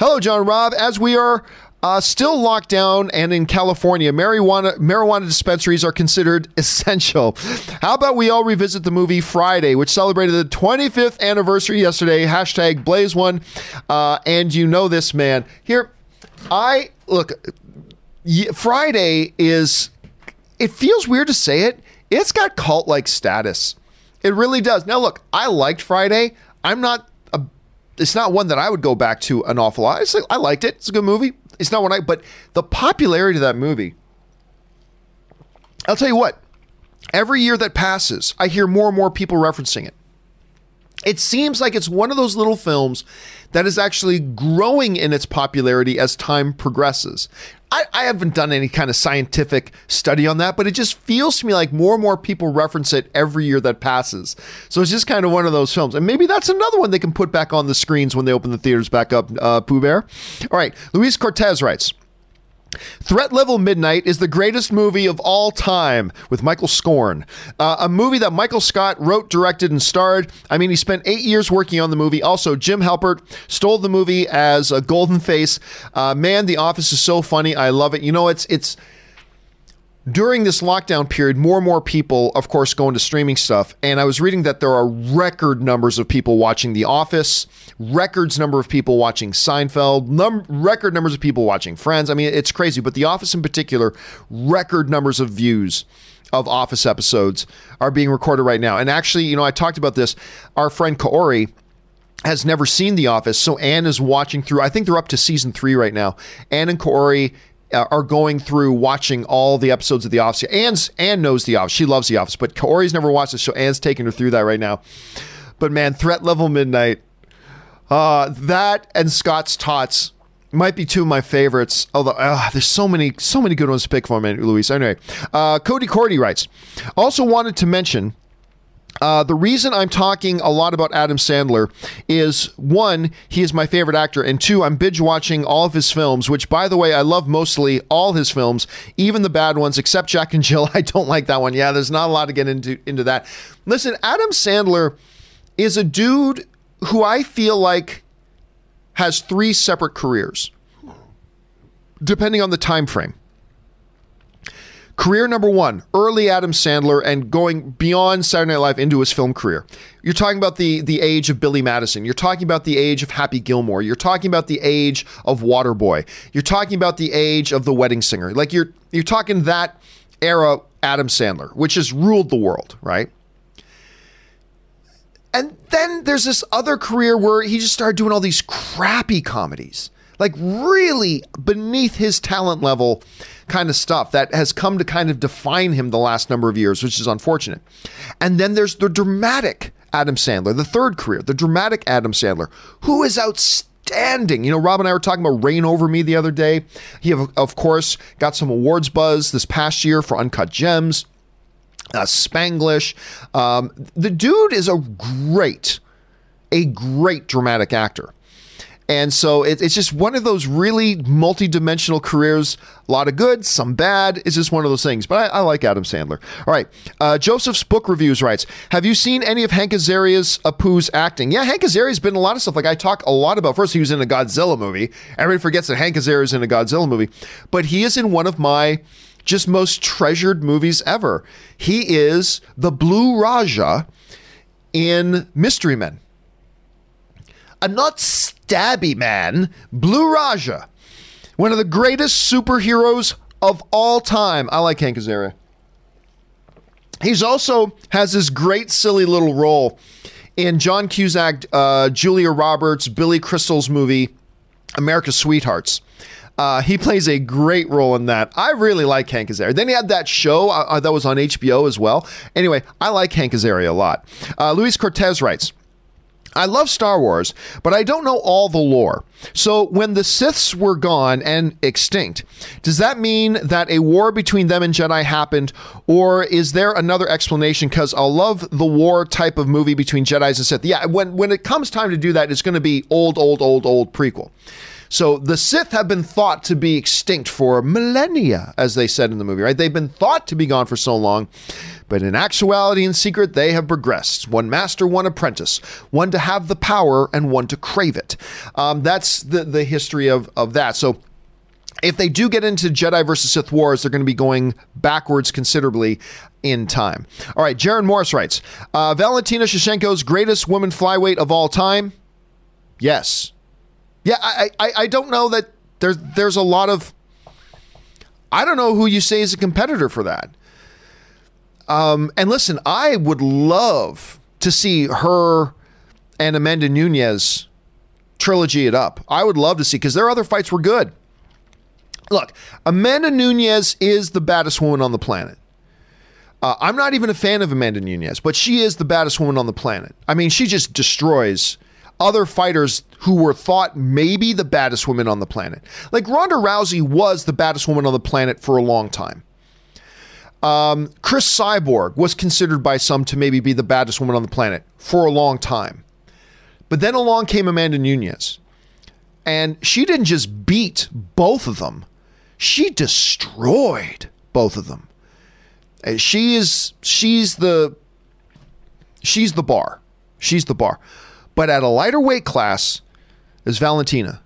Hello, John Rob. As we are uh, still locked down, and in California, marijuana marijuana dispensaries are considered essential. How about we all revisit the movie Friday, which celebrated the 25th anniversary yesterday? Hashtag Blaze One, uh, and you know this man here. I look. Friday is. It feels weird to say it. It's got cult like status. It really does. Now, look, I liked Friday. I'm not a. It's not one that I would go back to an awful lot. Like, I liked it. It's a good movie. It's not what I, but the popularity of that movie. I'll tell you what. Every year that passes, I hear more and more people referencing it. It seems like it's one of those little films that is actually growing in its popularity as time progresses. I, I, haven't done any kind of scientific study on that, but it just feels to me like more and more people reference it every year that passes. So it's just kind of one of those films. And maybe that's another one they can put back on the screens when they open the theaters back up, uh, Pooh Bear. All right, Luis Cortez writes. Threat Level Midnight is the greatest movie of all time with Michael Scarn. Uh, a movie that Michael Scott wrote, directed, and starred. I mean, he spent eight years working on the movie. Also, Jim Halpert stole the movie as a Goldenface. Uh, man, The Office is so funny. I love it. You know, it's it's during this lockdown period, more and more people, of course, go into streaming stuff. And I was reading that there are record numbers of people watching The Office, records number of people watching Seinfeld, num- record numbers of people watching Friends. I mean, it's crazy. But The Office in particular, record numbers of views of Office episodes are being recorded right now. And actually, you know, I talked about this. Our friend Kaori has never seen The Office, so Anne is watching through. I think they're up to season three right now. Anne and Kaori are going through watching all the episodes of The Office. Anne's Anne knows The Office; she loves The Office, but Kaori's never watched it, so Anne's taking her through that right now. But man, Threat Level Midnight, uh, that and Scott's Tots might be two of my favorites. Although uh, there's so many, so many good ones to pick from, Luis. Anyway, uh, Cody Cordy writes. Also wanted to mention uh, the reason I'm talking a lot about Adam Sandler is one, he is my favorite actor, and two, I'm binge watching all of his films, which, by the way, I love mostly all his films, even the bad ones, except Jack and Jill. I don't like that one. Yeah, there's not a lot to get into into that. Listen, Adam Sandler is a dude who I feel like has three separate careers, depending on the time frame. Career number one, early Adam Sandler and going beyond Saturday Night Live into his film career. You're talking about the, the age of Billy Madison. You're talking about the age of Happy Gilmore. You're talking about the age of Waterboy. You're talking about the age of The Wedding Singer. Like you're you're talking that era Adam Sandler, which has ruled the world, right? And then there's this other career where he just started doing all these crappy comedies, like really beneath his talent level kind of stuff that has come to kind of define him the last number of years, which is unfortunate. And then there's the dramatic Adam Sandler, the third career, the dramatic Adam Sandler, who is outstanding. You know, Rob and I were talking about Reign Over Me the other day. He, of course, got some awards buzz this past year for Uncut Gems. Uh, Spanglish. Um, the dude is a great, a great dramatic actor. And so it, it's just one of those really multi-dimensional careers. A lot of good, some bad. It's just one of those things. But I, I like Adam Sandler. All right. Uh, Joseph's book reviews writes, "Have you seen any of Hank Azaria's Apu's acting? Yeah, Hank Azaria's been in a lot of stuff. Like I talk a lot about. First, he was in a Godzilla movie. Everybody forgets that Hank Azaria's in a Godzilla movie, but he is in one of my just most treasured movies ever. He is the Blue Raja in Mystery Men." A not stabby man, Blue Raja, one of the greatest superheroes of all time. I like Hank Azaria. He's also has this great silly little role in John Cusack, uh, Julia Roberts, Billy Crystal's movie America's Sweethearts. Uh, he plays a great role in that. I really like Hank Azaria. Then he had that show uh, uh that was on HBO as well. Anyway, I like Hank Azaria a lot. Uh, Luis Cortez writes. I love Star Wars, but I don't know all the lore. So, when the Siths were gone and extinct, does that mean that a war between them and Jedi happened, or is there another explanation? Because I love the war type of movie between Jedi's and Sith. Yeah, when when it comes time to do that, it's going to be old, old, old, old prequel. So the Sith have been thought to be extinct for millennia, as they said in the movie, right? They've been thought to be gone for so long. But in actuality and secret, they have progressed. One master, one apprentice, one to have the power and one to crave it. Um, that's the, the history of, of that. So if they do get into Jedi versus Sith wars, they're going to be going backwards considerably in time. All right, Jaron Morris writes uh, Valentina Shevchenko's greatest woman flyweight of all time? Yes. Yeah, I, I, I don't know that there's there's a lot of I don't know who you say is a competitor for that. Um, and listen, I would love to see her and Amanda Nunes trilogy it up. I would love to see because their other fights were good. Look, Amanda Nunes is the baddest woman on the planet. Uh, I'm not even a fan of Amanda Nunes, but she is the baddest woman on the planet. I mean, she just destroys other fighters who were thought maybe the baddest women on the planet. Like Ronda Rousey was the baddest woman on the planet for a long time. Um, Cris Cyborg was considered by some to maybe be the baddest woman on the planet for a long time. But then along came Amanda Nunes. And she didn't just beat both of them, she destroyed both of them. Uh, she is she's the she's the bar. She's the bar. But at a lighter weight class is Valentina,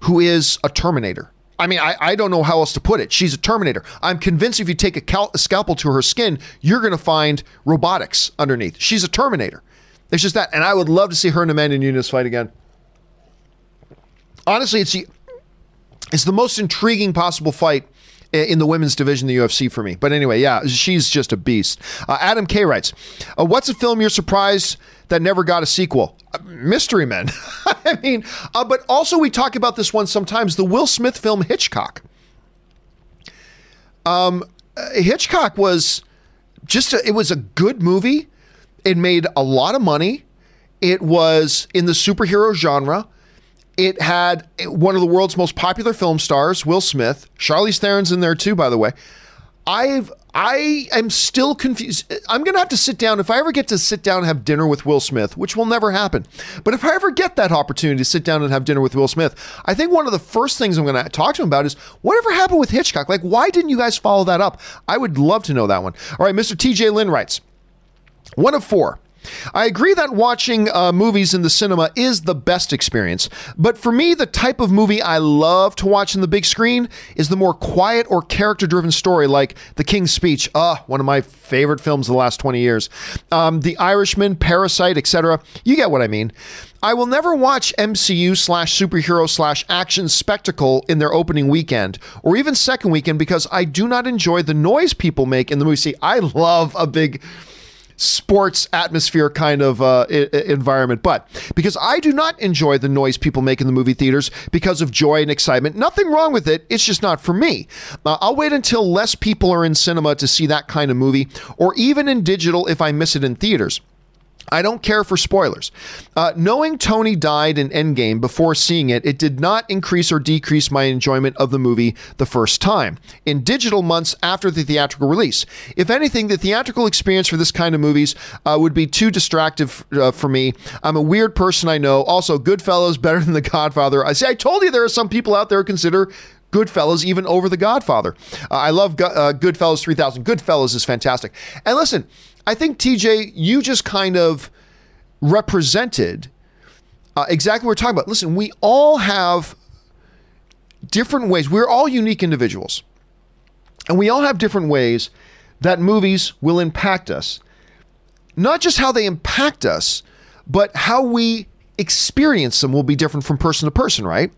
who is a Terminator. I mean, I, I don't know how else to put it. She's a Terminator. I'm convinced if you take a, cal- a scalpel to her skin, you're going to find robotics underneath. She's a Terminator. It's just that. And I would love to see her and Amanda Nunes fight again. Honestly, it's the, it's the most intriguing possible fight in the women's division, the UFC for me. But anyway, yeah, she's just a beast. Uh, Adam K writes, uh, "What's a film you're surprised that never got a sequel. Mystery Men. I mean, uh, but also we talk about this one sometimes. The Will Smith film Hancock. Um, uh, Hancock was just a, it was a good movie. It made a lot of money. It was in the superhero genre. It had one of the world's most popular film stars, Will Smith. Charlize Theron's in there too, by the way. I've I am still confused. I'm to have to sit down. If I ever get to sit down and have dinner with Will Smith, which will never happen, but if I ever get that opportunity to sit down and have dinner with Will Smith, I think one of the first things I'm to talk to him about is whatever happened with Hancock? Like, why didn't you guys follow that up? I would love to know that one. All right, Mr. TJ Lynn writes one of four. I agree that watching uh, movies in the cinema is the best experience, but for me, the type of movie I love to watch in the big screen is the more quiet or character driven story like The King's Speech, uh, one of my favorite films of the last 20 years, um, The Irishman, Parasite, etc. You get what I mean. I will never watch MCU slash superhero slash action spectacle in their opening weekend or even second weekend because I do not enjoy the noise people make in the movie. See, I love a big sports atmosphere kind of uh, I- environment. But because I do not enjoy the noise people make in the movie theaters because of joy and excitement, nothing wrong with it. It's just not for me. Uh, I'll wait until less people are in cinema to see that kind of movie, or even in digital if I miss it in theaters. I don't care for spoilers. Uh, knowing Tony died in Endgame before seeing it, it did not increase or decrease my enjoyment of the movie the first time in digital months after the theatrical release. If anything, the theatrical experience for this kind of movies uh, would be too distractive uh, for me. I'm a weird person, I know. Also, Goodfellas better than The Godfather. I say, I told you there are some people out there who consider Goodfellas even over The Godfather. Uh, I love Go- uh, Goodfellas 3000. Goodfellas is fantastic. And listen, I think TJ, you just kind of represented uh, exactly what we're talking about. Listen, we all have different ways. We're all unique individuals, and we all have different ways that movies will impact us. Not just how they impact us, but how we experience them will be different from person to person, right?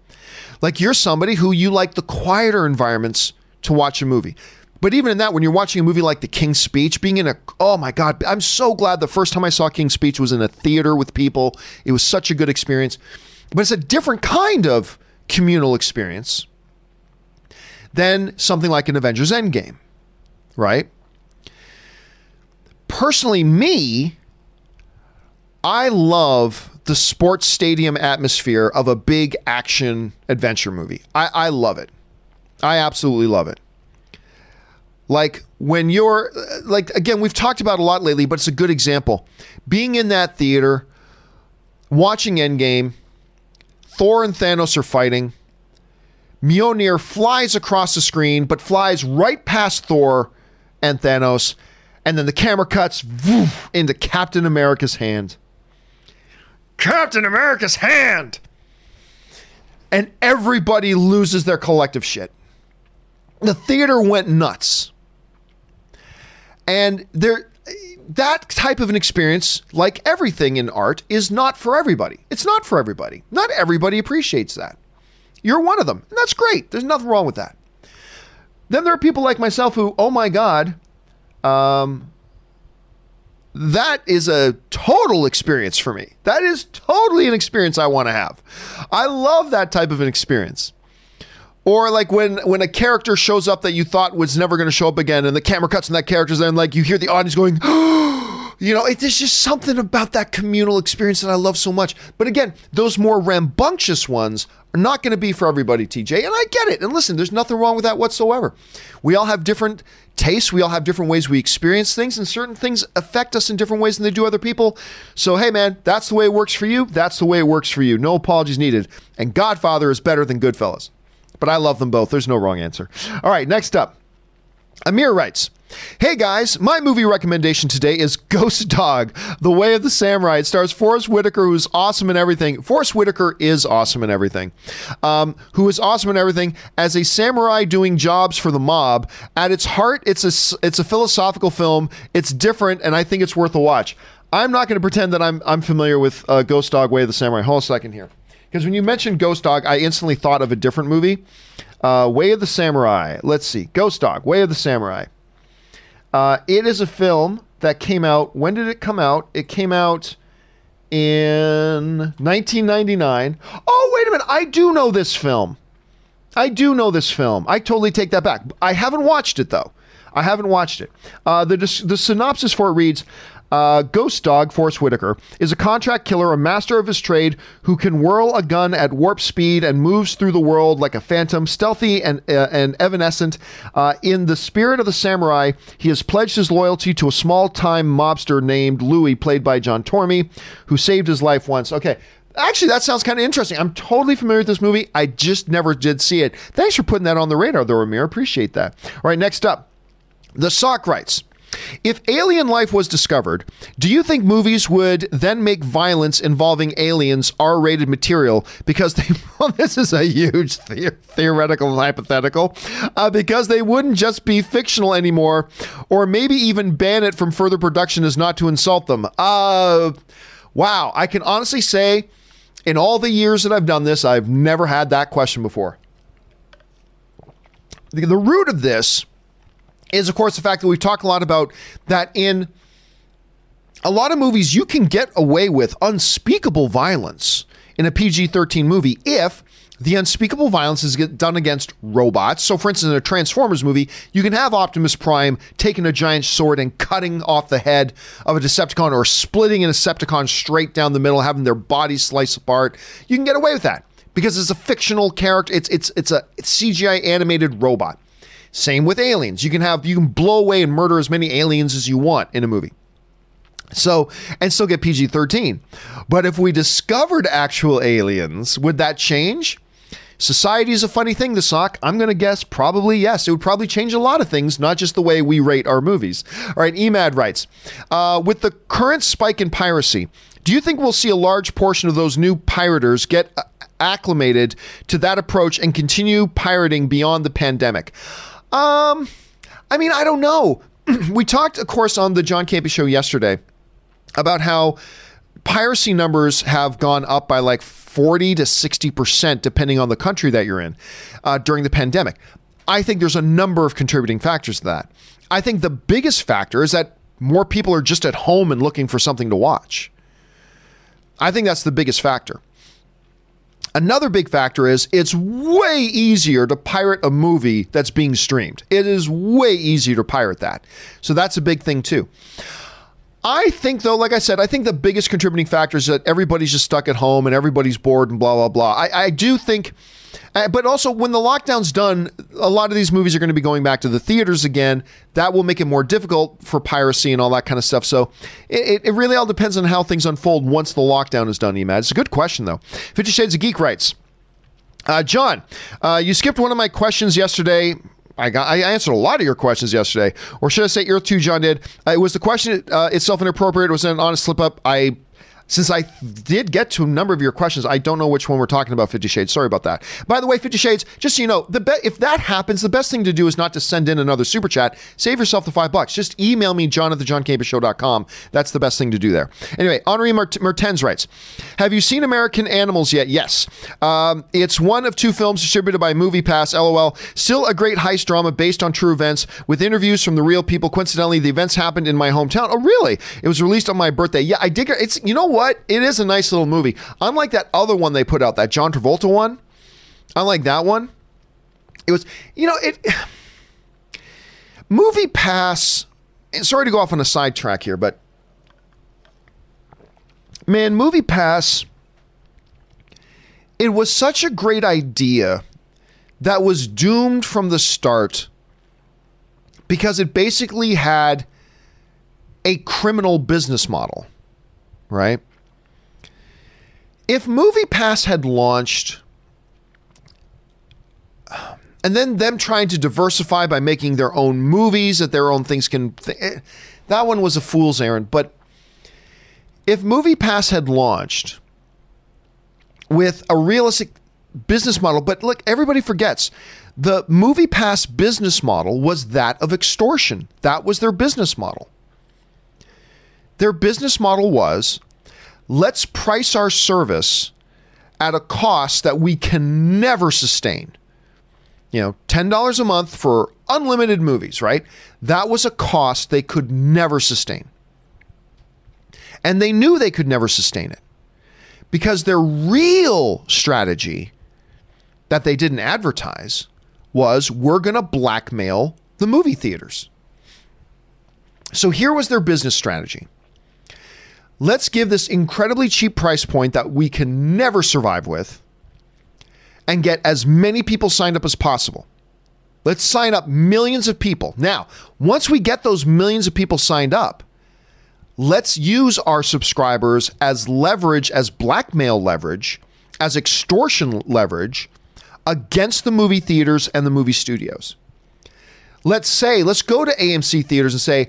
Like you're somebody who you like the quieter environments to watch a movie. But even in that, when you're watching a movie like The King's Speech, being in a, oh my God, I'm so glad the first time I saw King's Speech was in a theater with people. It was such a good experience. But it's a different kind of communal experience than something like an Avengers Endgame, right? Personally, me, I love the sports stadium atmosphere of a big action adventure movie. I, I love it. I absolutely love it. Like when you're, like, again, we've talked about a lot lately, but it's a good example. Being in that theater, watching Endgame, Thor and Thanos are fighting. Mjolnir flies across the screen, but flies right past Thor and Thanos. And then the camera cuts into Captain America's hand. Captain America's hand! And everybody loses their collective shit. The theater went nuts. And there that type of an experience, like everything in art, is not for everybody. It's not for everybody. Not everybody appreciates that. You're one of them, and that's great. There's nothing wrong with that. Then there are people like myself who, oh my God, um, that is a total experience for me. That is totally an experience I want to have. I love that type of an experience. Or like when when a character shows up that you thought was never going to show up again, and the camera cuts and that character's there, and like you hear the audience going, you know, it, there's just something about that communal experience that I love so much. But again, those more rambunctious ones are not going to be for everybody, TJ, and I get it. And listen, there's nothing wrong with that whatsoever. We all have different tastes. We all have different ways we experience things, and certain things affect us in different ways than they do other people. So, hey, man, that's the way it works for you. That's the way it works for you. No apologies needed. And Godfather is better than Goodfellas but I love them both. There's no wrong answer. All right, next up. Amir writes, Hey guys, my movie recommendation today is Ghost Dog, The Way of the Samurai. It stars Forest Whitaker, who's awesome in everything. Forest Whitaker is awesome in everything. Um, who is awesome in everything as a samurai doing jobs for the mob. At its heart, it's a it's a philosophical film. It's different, and I think it's worth a watch. I'm not going to pretend that I'm I'm familiar with uh, Ghost Dog, Way of the Samurai. Hold a second here. Because when you mentioned Ghost Dog, I instantly thought of a different movie. Uh, Way of the Samurai. Let's see. Ghost Dog, Way of the Samurai. Uh, it is a film that came out. When did it come out? It came out in 1999. Oh, wait a minute. I do know this film. I do know this film. I totally take that back. I haven't watched it, though. I haven't watched it. Uh, the, the synopsis for it reads uh, Ghost Dog, Forest Whitaker, is a contract killer, a master of his trade who can whirl a gun at warp speed and moves through the world like a phantom, stealthy and, uh, and evanescent. Uh, in the spirit of the samurai, he has pledged his loyalty to a small time mobster named Louis, played by John Tormey, who saved his life once. Okay. Actually, that sounds kind of interesting. I'm totally familiar with this movie. I just never did see it. Thanks for putting that on the radar, though, Amir. Appreciate that. All right, next up. The Sock writes if alien life was discovered, do you think movies would then make violence involving aliens R rated material because they, well, this is a huge the- theoretical hypothetical, uh, because they wouldn't just be fictional anymore, or maybe even ban it from further production as not to insult them? Uh, wow. I can honestly say, in all the years that I've done this, I've never had that question before. The, the root of this is, of course, the fact that we've talked a lot about that in a lot of movies, you can get away with unspeakable violence in a PG 13 movie if the unspeakable violence is done against robots. So, for instance, in a Transformers movie, you can have Optimus Prime taking a giant sword and cutting off the head of a Decepticon or splitting a Decepticon straight down the middle, having their body sliced apart. You can get away with that because it's a fictional character. It's it's it's a CGI animated robot. Same with aliens. You can have you can blow away and murder as many aliens as you want in a movie. So, and still get PG 13. But if we discovered actual aliens, would that change? Society is a funny thing to sock. I'm going to guess probably yes. It would probably change a lot of things, not just the way we rate our movies. All right, Emad writes uh, With the current spike in piracy, do you think we'll see a large portion of those new pirators get uh, acclimated to that approach and continue pirating beyond the pandemic? Um, I mean, I don't know. we talked, of course, on the John Campea show yesterday about how piracy numbers have gone up by like 40 to 60%, depending on the country that you're in uh, during the pandemic. I think there's a number of contributing factors to that. I think the biggest factor is that more people are just at home and looking for something to watch. I think that's the biggest factor. Another big factor is it's way easier to pirate a movie that's being streamed. It is way easier to pirate that. So that's a big thing too. I think, though, like I said, I think the biggest contributing factor is that everybody's just stuck at home and everybody's bored and blah, blah, blah. I, I do think, uh, but also when the lockdown's done, a lot of these movies are going to be going back to the theaters again. That will make it more difficult for piracy and all that kind of stuff. So it, it really all depends on how things unfold once the lockdown is done, Emad. It's a good question, though. Fifty Shades of Geek writes, uh, John, uh, you skipped one of my questions yesterday. I got I answered a lot of your questions yesterday, or should I say, Earth Two John did. Uh, it was the question uh, itself inappropriate. It was an honest slip up. I since I did get to a number of your questions, I don't know which one we're talking about. Fifty Shades. Sorry about that. By the way, Fifty Shades. Just so you know, the be- if that happens, the best thing to do is not to send in another super chat. Save yourself the five bucks. Just email me, John at the JohnCampusShow.com. That's the best thing to do there. Anyway, Henri Mart- Mertens writes, "Have you seen American Animals yet? Yes. Um, it's one of two films distributed by MoviePass. LOL. Still a great heist drama based on true events with interviews from the real people. Coincidentally, the events happened in my hometown. Oh, really? It was released on my birthday. Yeah, I dig it. It's you know what? It is a nice little movie. Unlike that other one they put out, that John Travolta one. Unlike that one, it was you know it. Movie Pass. Sorry to go off on a sidetrack here, but man, Movie Pass. It was such a great idea that was doomed from the start because it basically had a criminal business model, right? If MoviePass had launched and then them trying to diversify by making their own movies that their own things can th- eh, that one was a fool's errand, but if MoviePass had launched with a realistic business model, but look, everybody forgets the MoviePass business model was that of extortion. That was their business model. Their business model was let's price our service at a cost that we can never sustain. You know, $10 a month for unlimited movies, right? That was a cost they could never sustain. And they knew they could never sustain it because their real strategy that they didn't advertise was we're going to blackmail the movie theaters. So here was their business strategy. Let's give this incredibly cheap price point that we can never survive with and get as many people signed up as possible. Let's sign up millions of people. Now, once we get those millions of people signed up, let's use our subscribers as leverage, as blackmail leverage, as extortion leverage against the movie theaters and the movie studios. Let's say, let's go to AMC theaters and say,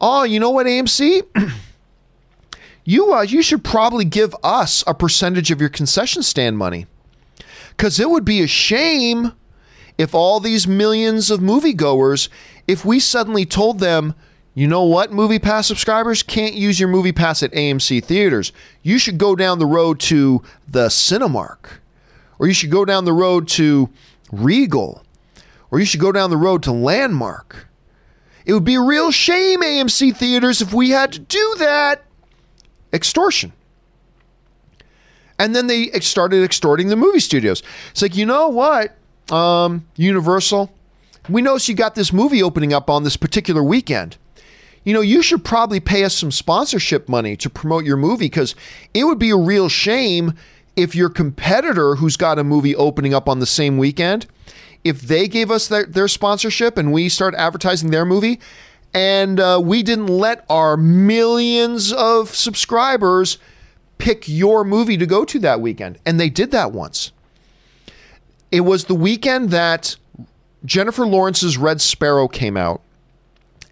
oh, you know what, AMC? you, uh, you should probably give us a percentage of your concession stand money. Because it would be a shame if all these millions of moviegoers, if we suddenly told them, you know what, Movie Pass subscribers can't use your Movie Pass at AMC theaters. You should go down the road to the Cinemark, or you should go down the road to Regal, or you should go down the road to Landmark. It would be a real shame, AMC theaters, if we had to do that. Extortion. And then they started extorting the movie studios. It's like, you know what, um, Universal, we notice you got this movie opening up on this particular weekend you know, you should probably pay us some sponsorship money to promote your movie because it would be a real shame if your competitor who's got a movie opening up on the same weekend, if they gave us their, their sponsorship and we start advertising their movie and uh, we didn't let our millions of subscribers pick your movie to go to that weekend. And they did that once. It was the weekend that Jennifer Lawrence's Red Sparrow came out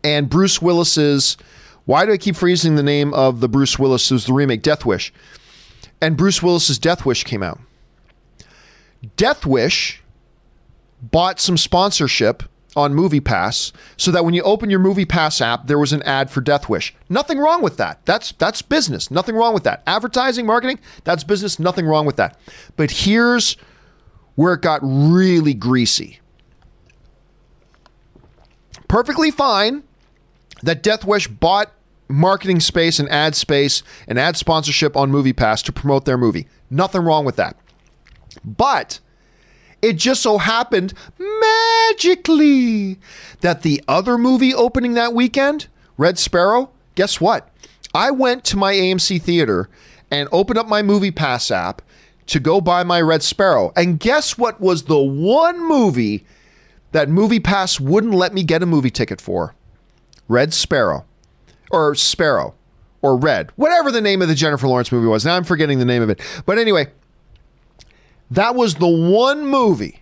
and Bruce Willis's. Why do I keep freezing the name of the Bruce Willis who's the remake Death Wish? And Bruce Willis's Death Wish came out. Death Wish bought some sponsorship on Movie Pass so that when you open your Movie Pass app, there was an ad for Death Wish. Nothing wrong with that. That's that's business. Nothing wrong with that. Advertising, marketing, that's business. Nothing wrong with that. But here's where it got really greasy. Perfectly fine that Death Wish bought marketing space and ad space and ad sponsorship on MoviePass to promote their movie. Nothing wrong with that. But it just so happened magically that the other movie opening that weekend, Red Sparrow, guess what? I went to my AMC theater and opened up my movie pass app to go buy my Red Sparrow. And guess what was the one movie that Movie Pass wouldn't let me get a movie ticket for? Red Sparrow. Or Sparrow. Or Red. Whatever the name of the Jennifer Lawrence movie was. Now I'm forgetting the name of it. But anyway, that was the one movie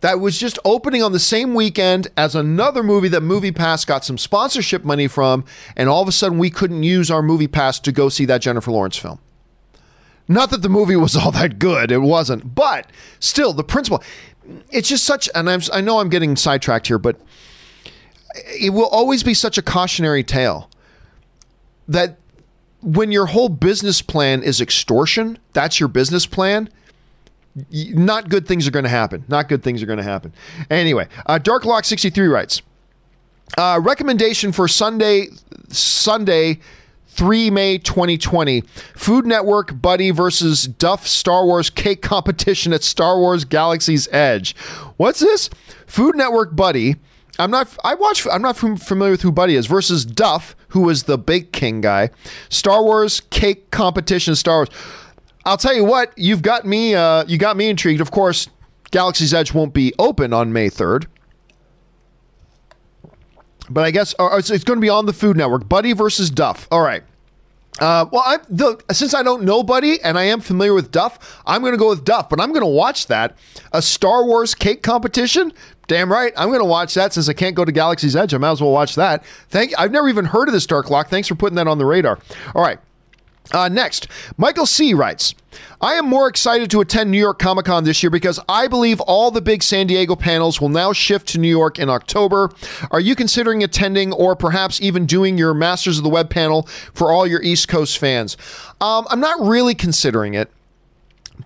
that was just opening on the same weekend as another movie that MoviePass got some sponsorship money from, and all of a sudden we couldn't use our MoviePass to go see that Jennifer Lawrence film. Not that the movie was all that good, it wasn't, but still, the principle. It's just such, and I'm, I know I'm getting sidetracked here, but it will always be such a cautionary tale that when your whole business plan is extortion, that's your business plan not good things are going to happen. Not good things are going to happen. Anyway, uh, Darklock63 writes uh, recommendation for Sunday, Sunday, 3 May 2020. Food Network Buddy versus Duff Star Wars cake competition at Star Wars Galaxy's Edge. What's this? Food Network Buddy. I'm not. I watch. I'm not familiar with who Buddy is. Versus Duff, who was the Bake King guy. Star Wars cake competition. Star Wars. I'll tell you what, you've got me. Uh, you got me intrigued. Of course, Galaxy's Edge won't be open on May third, but I guess it's, it's going to be on the Food Network. Buddy versus Duff. All right. Uh, well, I, the, since I don't know Buddy and I am familiar with Duff, I'm going to go with Duff. But I'm going to watch that a Star Wars cake competition. Damn right, I'm going to watch that since I can't go to Galaxy's Edge. I might as well watch that. Thank. I've never even heard of this Dark Lock. Thanks for putting that on the radar. All right. Uh, next, Michael C. writes I am more excited to attend New York Comic Con this year because I believe all the big San Diego panels will now shift to New York in October. Are you considering attending or perhaps even doing your Masters of the Web panel for all your East Coast fans? Um, I'm not really considering it.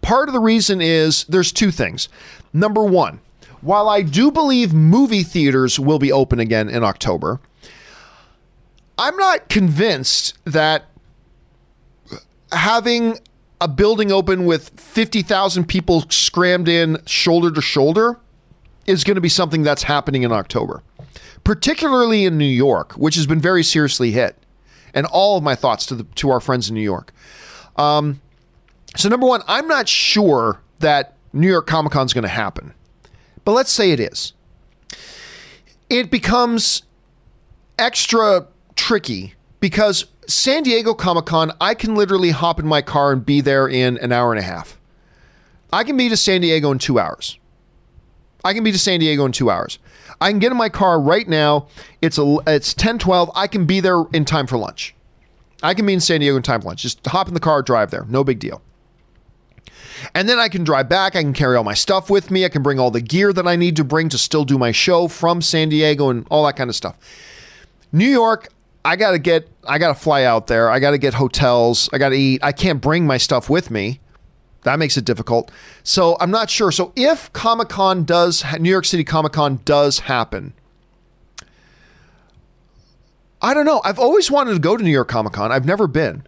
Part of the reason is there's two things. Number one, while I do believe movie theaters will be open again in October, I'm not convinced that having a building open with 50,000 people scrammed in shoulder to shoulder is going to be something that's happening in October, particularly in New York, which has been very seriously hit. And all of my thoughts to the to our friends in New York. Um, so number one, I'm not sure that New York Comic Con is going to happen, but let's say it is. It becomes extra tricky because San Diego Comic Con, I can literally hop in my car and be there in an hour and a half. I can be to San Diego in two hours. I can be to San Diego in two hours. I can get in my car right now. It's a it's ten twelve. I can be there in time for lunch. I can be in San Diego in time for lunch. Just hop in the car, drive there. No big deal. And then I can drive back. I can carry all my stuff with me. I can bring all the gear that I need to bring to still do my show from San Diego and all that kind of stuff. New York, I got to get, I got to fly out there. I got to get hotels. I got to eat. I can't bring my stuff with me. That makes it difficult. So I'm not sure. So if Comic Con does, New York City Comic Con does happen, I don't know. I've always wanted to go to New York Comic Con. I've never been.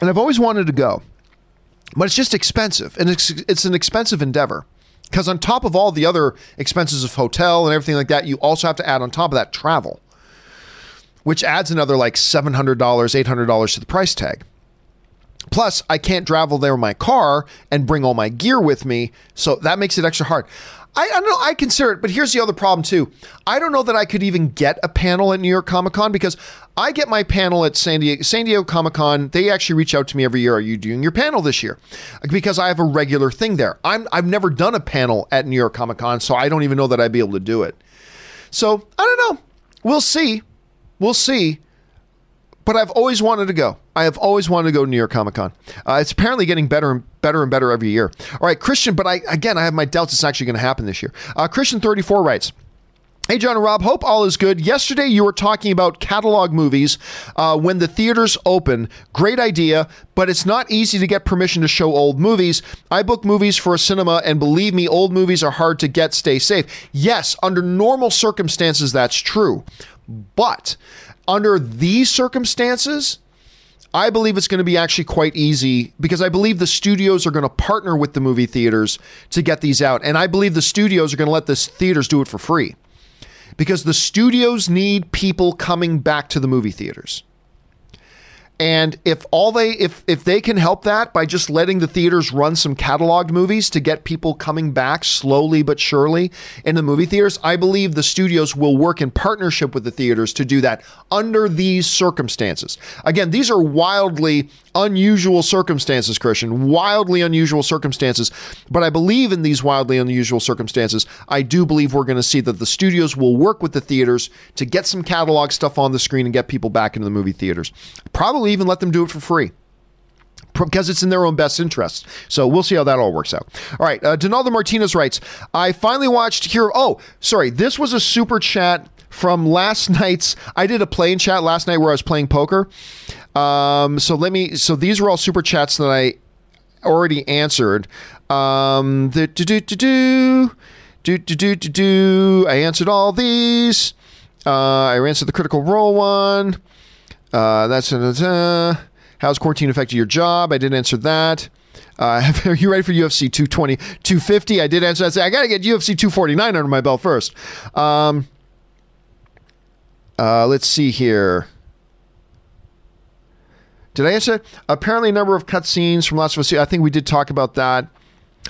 And I've always wanted to go. But it's just expensive. And it's, it's an expensive endeavor. Because on top of all the other expenses of hotel and everything like that, you also have to add on top of that travel which adds another like $700, $800 to the price tag. Plus, I can't travel there in my car and bring all my gear with me, so that makes it extra hard. I, I, don't know. I consider it, but here's the other problem too. I don't know that I could even get a panel at New York Comic Con because I get my panel at San Diego, San Diego Comic Con. They actually reach out to me every year. Are you doing your panel this year? Because I have a regular thing there. I'm I've never done a panel at New York Comic Con, so I don't even know that I'd be able to do it. So I don't know. We'll see. We'll see. But I've always wanted to go. I have always wanted to go to New York Comic Con. Uh, it's apparently getting better and better and better every year. All right, Christian, but I again I have my doubts it's actually going to happen this year. Uh, Christian thirty four writes. Hey, John and Rob, hope all is good. Yesterday, you were talking about catalog movies uh, when the theaters open. Great idea, but it's not easy to get permission to show old movies. I book movies for a cinema, and believe me, old movies are hard to get. Stay safe. Yes, under normal circumstances, that's true. But under these circumstances, I believe it's going to be actually quite easy because I believe the studios are going to partner with the movie theaters to get these out. And I believe the studios are going to let the theaters do it for free because the studios need people coming back to the movie theaters. And if all they if if they can help that by just letting the theaters run some cataloged movies to get people coming back slowly but surely in the movie theaters, I believe the studios will work in partnership with the theaters to do that under these circumstances. Again, these are wildly unusual circumstances, Christian, wildly unusual circumstances. But I believe in these wildly unusual circumstances. I do believe we're going to see that the studios will work with the theaters to get some catalog stuff on the screen and get people back into the movie theaters. Probably probably even let them do it for free because it's in their own best interest. So we'll see how that all works out. All right. Uh, Donaldo Martinez writes I finally watched here. Oh, sorry. This was a super chat from last night's. I did a playing chat last night where I was playing poker. Um, so let me. So these were all super chats that I already answered. Um, the do do do do. Do, do, do, do, do. I answered all these. Uh, I answered the critical role one. Uh, that's uh, how's quarantine affected your job? I didn't answer that. Uh, are you ready for UFC 220, 250? I did answer that. I got to get UFC 249 under my belt first. Um, uh, let's see here. Did I answer? Apparently, a number of cutscenes from Last of Us. I think we did talk about that.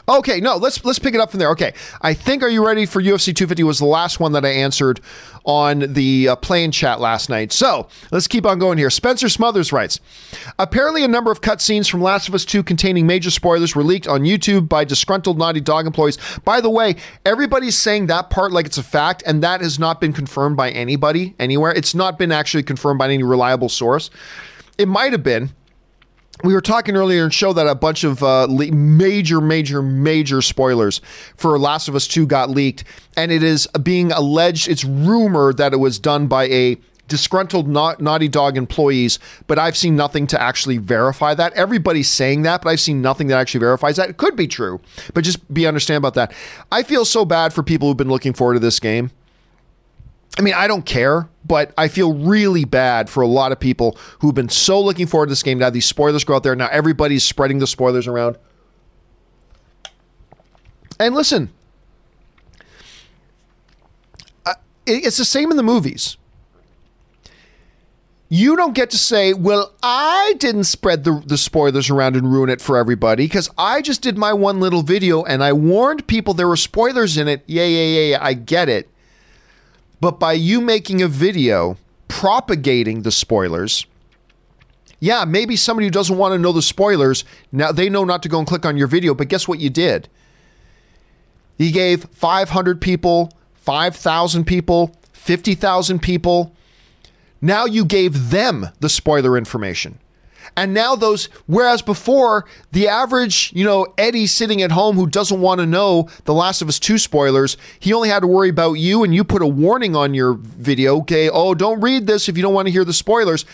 Okay, no, let's let's pick it up from there. Okay, I think "Are you ready for UFC 250?" was the last one that I answered on the uh, playing chat last night. So let's keep on going here. Spencer Smothers writes: Apparently, a number of cutscenes from Last of Us 2 containing major spoilers were leaked on YouTube by disgruntled Naughty Dog employees. By the way, everybody's saying that part like it's a fact, and that has not been confirmed by anybody anywhere. It's not been actually confirmed by any reliable source. It might have been we were talking earlier and show that a bunch of uh, le- major, major, major spoilers for Last of Us 2 got leaked, and it is being alleged, it's rumored that it was done by a disgruntled na- Naughty Dog employees, but I've seen nothing to actually verify that. Everybody's saying that, but I've seen nothing that actually verifies that. It could be true, but just be understand about that. I feel so bad for people who've been looking forward to this game. I mean, I don't care, but I feel really bad for a lot of people who've been so looking forward to this game. Now these spoilers go out there. Now everybody's spreading the spoilers around. And listen, it's the same in the movies. You don't get to say, well, I didn't spread the, the spoilers around and ruin it for everybody because I just did my one little video and I warned people there were spoilers in it. Yeah, yeah, yeah, yeah. I get it. But by you making a video propagating the spoilers, yeah, maybe somebody who doesn't want to know the spoilers, now they know not to go and click on your video, but guess what you did? You gave 500 people, 5,000 people, 50,000 people. Now you gave them the spoiler information. And now those, whereas before, the average, you know, Eddie sitting at home who doesn't want to know The Last of Us 2 spoilers, he only had to worry about you and you put a warning on your video, okay, oh, don't read this if you don't want to hear the spoilers.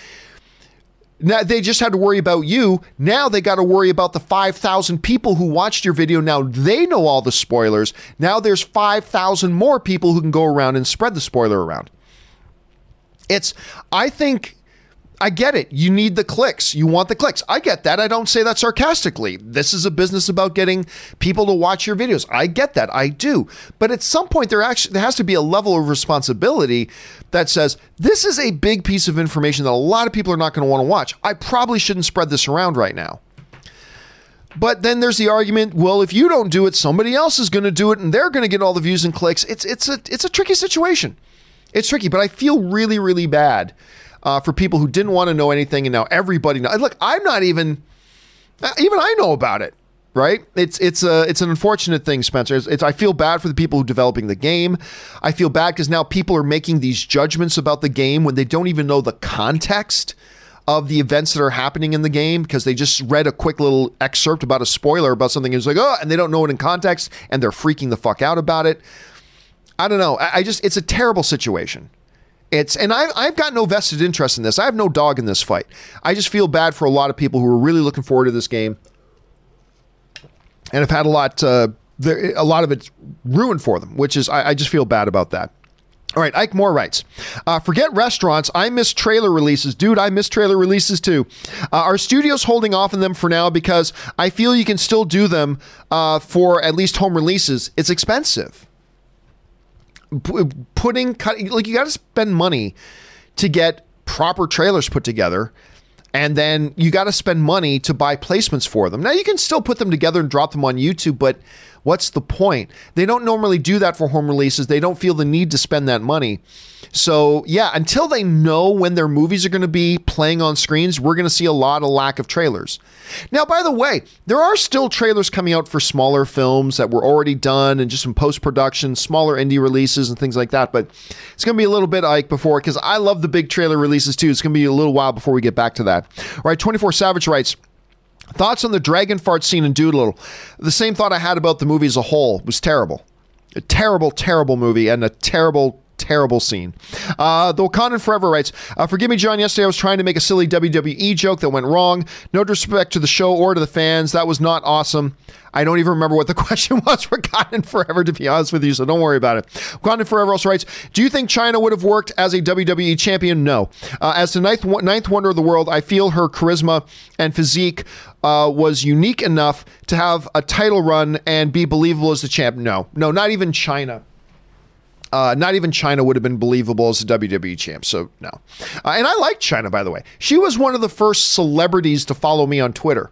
Now they just had to worry about you. Now they got to worry about the 5,000 people who watched your video. Now they know all the spoilers. Now there's 5,000 more people who can go around and spread the spoiler around. It's, I think I get it. You need the clicks. You want the clicks. I get that. I don't say that sarcastically. This is a business about getting people to watch your videos. I get that. I do. But at some point there actually there has to be a level of responsibility that says this is a big piece of information that a lot of people are not going to want to watch. I probably shouldn't spread this around right now. But then there's the argument, well, if you don't do it, somebody else is going to do it and they're going to get all the views and clicks. It's it's a it's a tricky situation. It's tricky, but I feel really really bad uh, for people who didn't want to know anything, and now everybody knows. Look, I'm not even uh, even I know about it. Right? It's it's a it's an unfortunate thing, Spencer. It's, it's I feel bad for the people who are developing the game. I feel bad because now people are making these judgments about the game when they don't even know the context of the events that are happening in the game because they just read a quick little excerpt about a spoiler about something. It's like, oh, and they don't know it in context and they're freaking the fuck out about it. I don't know. I, I just it's a terrible situation. It's and I've I've got no vested interest in this. I have no dog in this fight. I just feel bad for a lot of people who are really looking forward to this game, and have had a lot uh, there, a lot of it ruined for them. Which is I, I just feel bad about that. All right, Ike Moore writes, uh, forget restaurants. I miss trailer releases. Dude, I miss trailer releases too. Uh, our studio's holding off on them for now because I feel you can still do them uh, for at least home releases. It's expensive. Putting, cut, like, you got to spend money to get proper trailers put together. And then you got to spend money to buy placements for them. Now, you can still put them together and drop them on YouTube, but What's the point? They don't normally do that for home releases. They don't feel the need to spend that money. So, yeah, until they know when their movies are going to be playing on screens, we're going to see a lot of lack of trailers. Now, by the way, there are still trailers coming out for smaller films that were already done and just some post production, smaller indie releases and things like that. But it's going to be a little bit, Ike, before, because I love the big trailer releases too. It's going to be a little while before we get back to that. All right, 24 Savage writes, Thoughts on the dragon fart scene in Dolittle? The same thought I had about the movie as a whole. It was terrible. A terrible, terrible movie and a terrible, terrible scene. Uh, the Wakandan Forever writes, uh, Forgive me, John. Yesterday I was trying to make a silly WWE joke that went wrong. No disrespect to the show or to the fans. That was not awesome. I don't even remember what the question was for Wakanda Forever, to be honest with you, so don't worry about it. Wakanda Forever also writes Do you think Chyna would have worked as a WWE champion? No. Uh, as the ninth, ninth wonder of the world, I feel her charisma and physique uh, was unique enough to have a title run and be believable as the champ. No, no, not even Chyna. Uh, not even Chyna would have been believable as a WWE champ. So no. Uh, and I like Chyna, by the way. She was one of the first celebrities to follow me on Twitter.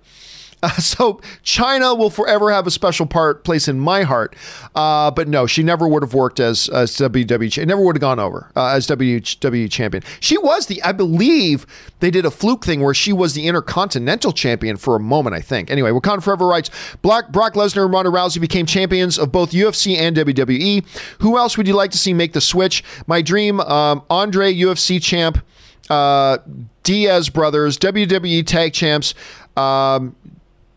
Uh, so Chyna will forever have a special part place in my heart. Uh, but no, she never would have worked as as WWE. Never would have gone over uh, as WWE champion. She was the, I believe they did a fluke thing where she was the Intercontinental champion for a moment. I think. Anyway, Wakanda Forever writes: Black Brock Lesnar and Ronda Rousey became champions of both UFC and WWE. Who else would you like to see make the switch? My dream: um, Andre UFC champ. Uh, Diaz brothers, WWE tag champs, um,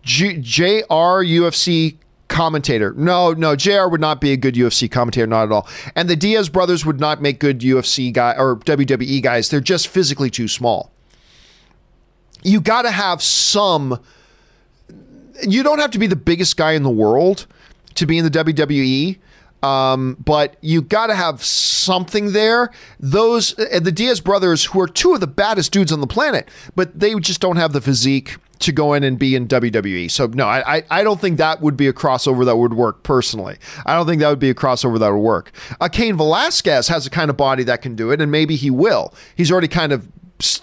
G- JR UFC commentator. No, no, JR would not be a good UFC commentator, not at all. And the Diaz brothers would not make good UFC guy or WWE guys. They're just physically too small. You got to have some. You don't have to be the biggest guy in the world to be in the WWE. Um, but you got to have something there. Those uh, the Diaz brothers, who are two of the baddest dudes on the planet, but they just don't have the physique to go in and be in WWE. So no, I I don't think that would be a crossover that would work personally. I don't think that would be a crossover that would work. Uh, Cain Velasquez has a kind of body that can do it, and maybe he will. He's already kind of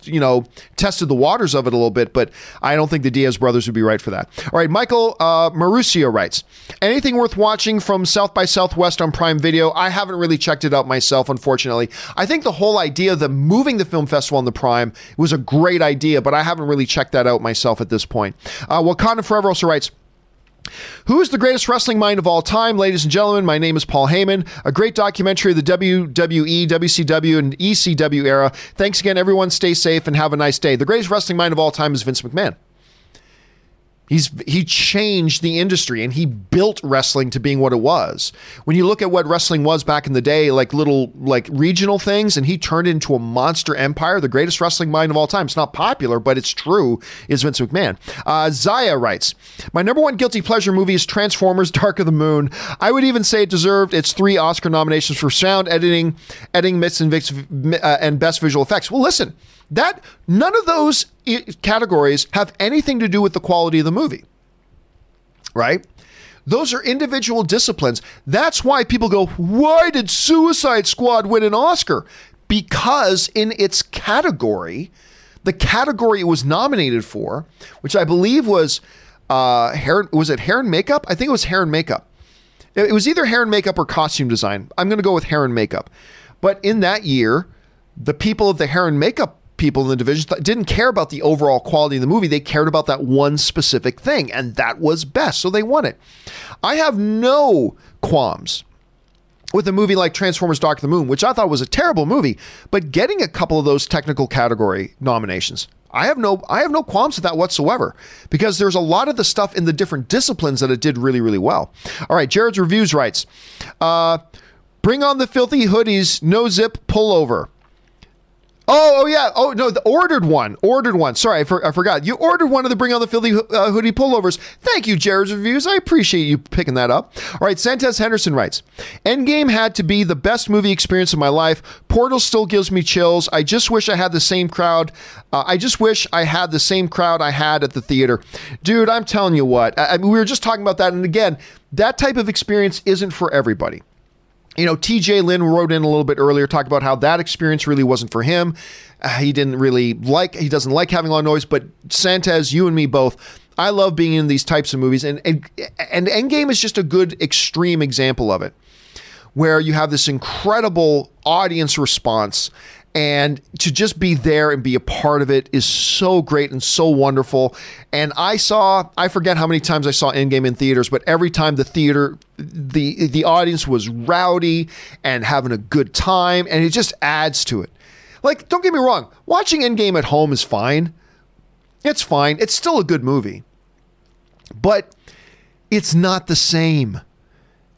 you know, tested the waters of it a little bit, but I don't think the Diaz brothers would be right for that. All right, Michael uh, Marusio writes Anything worth watching from South by Southwest on Prime Video? I haven't really checked it out myself, unfortunately. I think the whole idea of the moving the film festival on the Prime was a great idea, but I haven't really checked that out myself at this point. Uh, Wakanda Forever also writes, who is the greatest wrestling mind of all time? Ladies and gentlemen, my name is Paul Heyman. A great documentary of the WWE, WCW, and ECW era. Thanks again, everyone. Stay safe and have a nice day. The greatest wrestling mind of all time is Vince McMahon. He's he changed the industry and he built wrestling to being what it was. When you look at what wrestling was back in the day, like little like regional things, and he turned it into a monster empire, the greatest wrestling mind of all time. It's not popular, but it's true. Is Vince McMahon? Uh, Zaya writes, "My number one guilty pleasure movie is Transformers: Dark of the Moon. I would even say it deserved its three Oscar nominations for sound editing, editing, mix, and, uh, and best visual effects." Well, listen. That none of those categories have anything to do with the quality of the movie. Right? Those are individual disciplines. That's why people go, "Why did Suicide Squad win an Oscar?" Because in its category, the category it was nominated for, which I believe was uh, hair, was it hair and makeup? I think it was hair and makeup. It was either hair and makeup or costume design. I'm going to go with hair and makeup. But in that year, the people of the hair and makeup people in the division didn't care about the overall quality of the movie. They cared about that one specific thing, and that was best. So they won it. I have no qualms with a movie like Transformers Dark of the Moon, which I thought was a terrible movie, but getting a couple of those technical category nominations. I have no I have no qualms with that whatsoever because there's a lot of the stuff in the different disciplines that it did really really well. All right, Jared's reviews writes, uh, Bring on the filthy hoodies, no zip pullover. Oh, oh yeah. Oh no, the ordered one. Ordered one. Sorry, I, for, I forgot. You ordered one of the Bring on the Filthy uh, Hoodie pullovers. Thank you, Jared's reviews. I appreciate you picking that up. All right, Santos Henderson writes, Endgame had to be the best movie experience of my life. Portal still gives me chills. I just wish I had the same crowd. Uh, I just wish I had the same crowd I had at the theater. Dude, I'm telling you what. I, I mean, we were just talking about that, and again, that type of experience isn't for everybody you know, TJ Lynn wrote in a little bit earlier, talked about how that experience really wasn't for him. Uh, he didn't really like, he doesn't like having a lot of noise. But Santes, you and me both, I love being in these types of movies, and and, and Endgame is just a good extreme example of it, where you have this incredible audience response and to just be there and be a part of it is so great and so wonderful. And I saw, I forget how many times I saw Endgame in theaters, but every time the theater, the the audience was rowdy and having a good time, and it just adds to it. Like, don't get me wrong, watching Endgame at home is fine. It's fine. It's still a good movie. But it's not the same.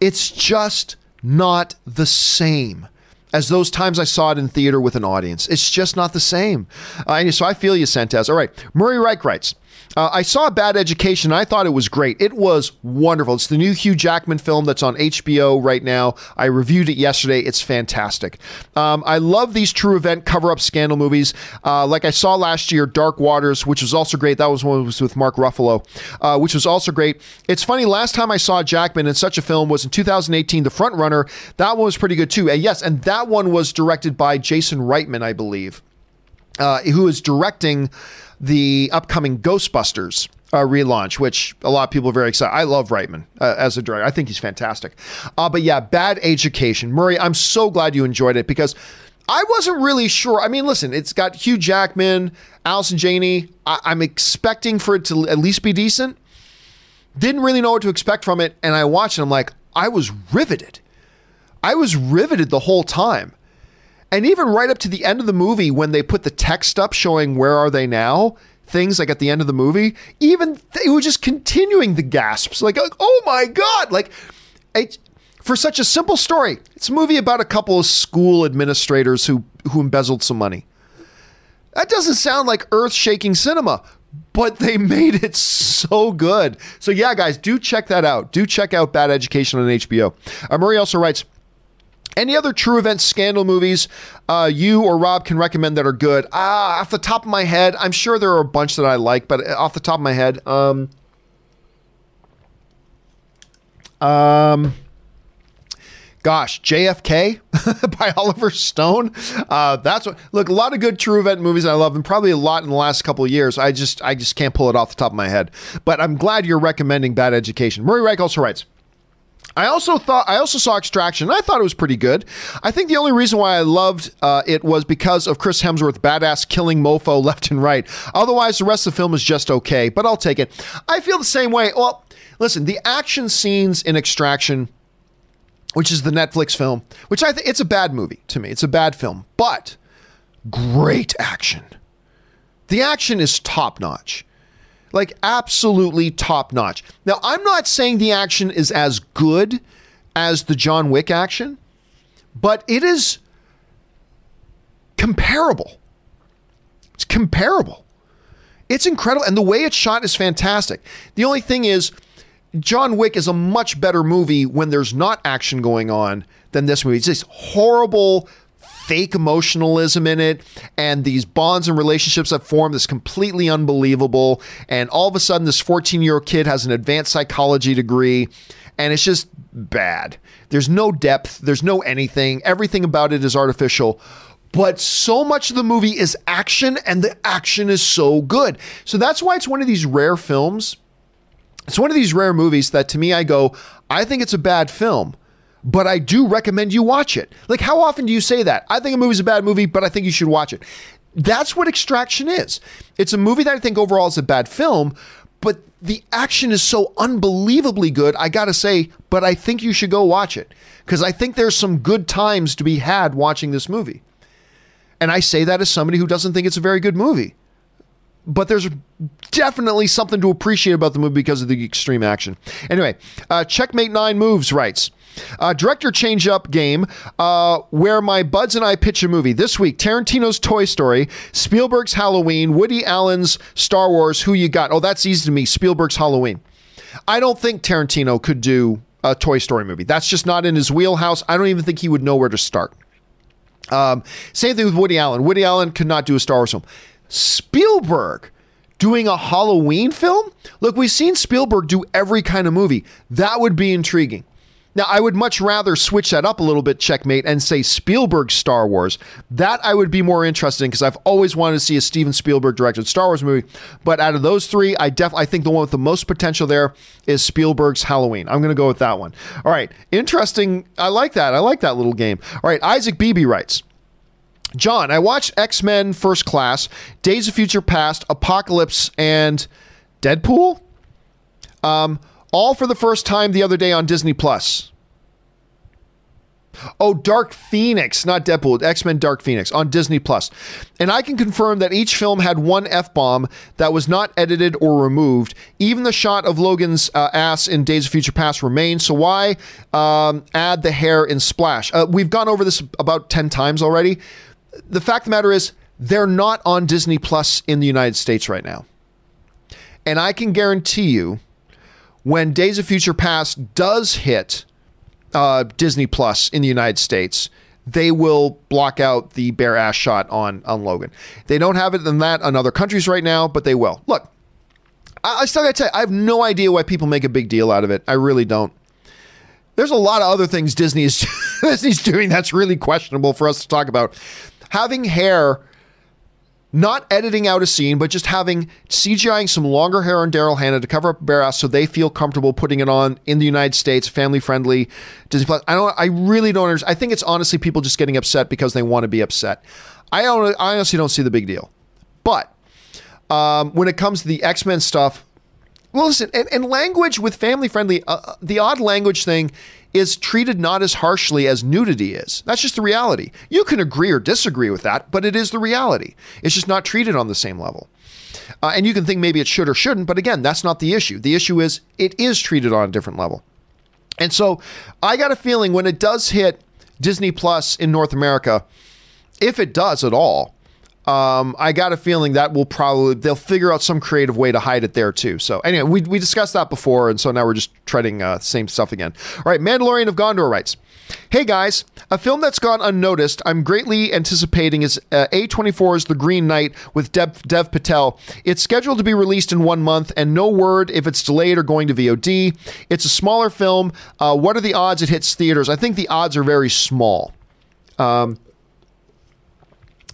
It's just not the same as those times I saw it in theater with an audience. It's just not the same. Uh, so I feel you, Sentez. All right. Murray Reich writes uh, I saw Bad Education. I thought it was great. It was wonderful. It's the new Hugh Jackman film that's on HBO right now. I reviewed it yesterday. It's fantastic. Um, I love these true event cover up scandal movies. Uh, like I saw last year, Dark Waters, which was also great. That was one was with Mark Ruffalo, uh, which was also great. It's funny. Last time I saw Jackman in such a film was in 2018, The Front Runner. That one was pretty good too. And yes, and that one was directed by Jason Reitman, I believe, uh, who is directing the upcoming Ghostbusters uh, relaunch, which a lot of people are very excited. I love Reitman uh, as a director. I think he's fantastic. Uh, but yeah, Bad Education. Murray, I'm so glad you enjoyed it because I wasn't really sure. I mean, listen, it's got Hugh Jackman, Allison Janney. I- I'm expecting for it to at least be decent. Didn't really know what to expect from it. And I watched it. I'm like, I was riveted. I was riveted the whole time. And even right up to the end of the movie, when they put the text up showing where are they now, things like at the end of the movie, even they were just continuing the gasps, like, oh my god, like, it, for such a simple story, it's a movie about a couple of school administrators who who embezzled some money. That doesn't sound like earth-shaking cinema, but they made it so good. So yeah, guys, do check that out. Do check out Bad Education on HBO. Uh, Murray also writes. Any other true event scandal movies uh, you or Rob can recommend that are good? Ah, off the top of my head, I'm sure there are a bunch that I like, but off the top of my head, um, um, gosh, JFK by Oliver Stone. Uh, that's what. Look, a lot of good true event movies I love, and probably a lot in the last couple years. I just, I just can't pull it off the top of my head. But I'm glad you're recommending Bad Education. Murray Reich also writes. I also thought I also saw Extraction. I thought it was pretty good. I think the only reason why I loved uh, it was because of Chris Hemsworth badass killing mofo left and right. Otherwise, the rest of the film is just okay. But I'll take it. I feel the same way. Well, listen, the action scenes in Extraction, which is the Netflix film, which I think it's a bad movie to me. It's a bad film, but great action. The action is top notch like absolutely top notch. Now, I'm not saying the action is as good as the John Wick action, but it is comparable. It's comparable. It's incredible. And the way it's shot is fantastic. The only thing is, John Wick is a much better movie when there's not action going on than this movie. It's this horrible fake emotionalism in it and these bonds and relationships that form that's completely unbelievable. And all of a sudden, this 14 year old kid has an advanced psychology degree and it's just bad. There's no depth, there's no anything. Everything about it is artificial. But so much of the movie is action, and the action is so good. So that's why it's one of these rare films. It's one of these rare movies that to me, I go, I think it's a bad film but I do recommend you watch it. Like, how often do you say that? I think a movie's a bad movie, but I think you should watch it. That's what Extraction is. It's a movie that I think overall is a bad film, but the action is so unbelievably good. I gotta say, but I think you should go watch it because I think there's some good times to be had watching this movie. And I say that as somebody who doesn't think it's a very good movie. but there's definitely something to appreciate about the movie because of the extreme action. Anyway, uh, Checkmate Nine Moves writes. Uh, director change up game uh, where my buds and I pitch a movie. This week, Tarantino's Toy Story, Spielberg's Halloween, Woody Allen's Star Wars. Who you got? Oh, that's easy to me. Spielberg's Halloween. I don't think Tarantino could do a Toy Story movie. That's just not in his wheelhouse. I don't even think he would know where to start. Um, same thing with Woody Allen. Woody Allen could not do a Star Wars film. Spielberg doing a Halloween film? Look, we've seen Spielberg do every kind of movie. That would be intriguing. Now, I would much rather switch that up a little bit, checkmate, and say Spielberg Star Wars. That I would be more interested in because I've always wanted to see a Steven Spielberg directed Star Wars movie. But out of those three, I definitely I think the one with the most potential there is Spielberg's Halloween. I'm going to go with that one. All right, interesting. I like that. I like that little game. All right, Isaac Beebe writes. John, I watched X Men First Class, Days of Future Past, Apocalypse, and Deadpool. Um, all for the first time the other day on Disney Plus. Oh, Dark Phoenix, not Deadpool, X Men Dark Phoenix on Disney Plus. And I can confirm that each film had one F bomb that was not edited or removed. Even the shot of Logan's uh, ass in Days of Future Past remains. So why um, add the hair in Splash? Uh, we've gone over this about 10 times already the fact of the matter is, they're not on Disney Plus in the United States right now. And I can guarantee you, when Days of Future Past does hit uh, Disney Plus in the United States, they will block out the bare ass shot on, on Logan. They don't have it in that in other countries right now, but they will. Look, I, I still gotta tell you, I have no idea why people make a big deal out of it. I really don't. There's a lot of other things Disney is Disney's doing that's really questionable for us to talk about having hair not editing out a scene, but just having CGIing some longer hair on Daryl Hannah to cover up bare ass so they feel comfortable putting it on in the United States, family friendly, Disney Plus. I don't. I really don't understand. I think it's honestly people just getting upset because they want to be upset. I. I honestly don't see the big deal. But um, when it comes to the X Men stuff, well, listen, and, and language with family friendly, uh, uh, the odd language thing is treated not as harshly as nudity is. That's just the reality. You can agree or disagree with that, but it is the reality. It's just not treated on the same level. Uh, and you can think maybe it should or shouldn't, but again, that's not the issue. The issue is it is treated on a different level. And so I got a feeling when it does hit Disney Plus in North America, if it does at all, um, I got a feeling that will probably they'll figure out some creative way to hide it there too. So anyway, we, we discussed that before, and so now we're just treading uh, same stuff again. All right, Mandalorian of Gondor writes. Hey guys, a film that's gone unnoticed, I'm greatly anticipating is uh, A24's The Green Knight with Dev, Dev Patel. It's scheduled to be released in one month, and no word if it's delayed or going to VOD. It's a smaller film. Uh, what are the odds it hits theaters? I think the odds are very small. Um,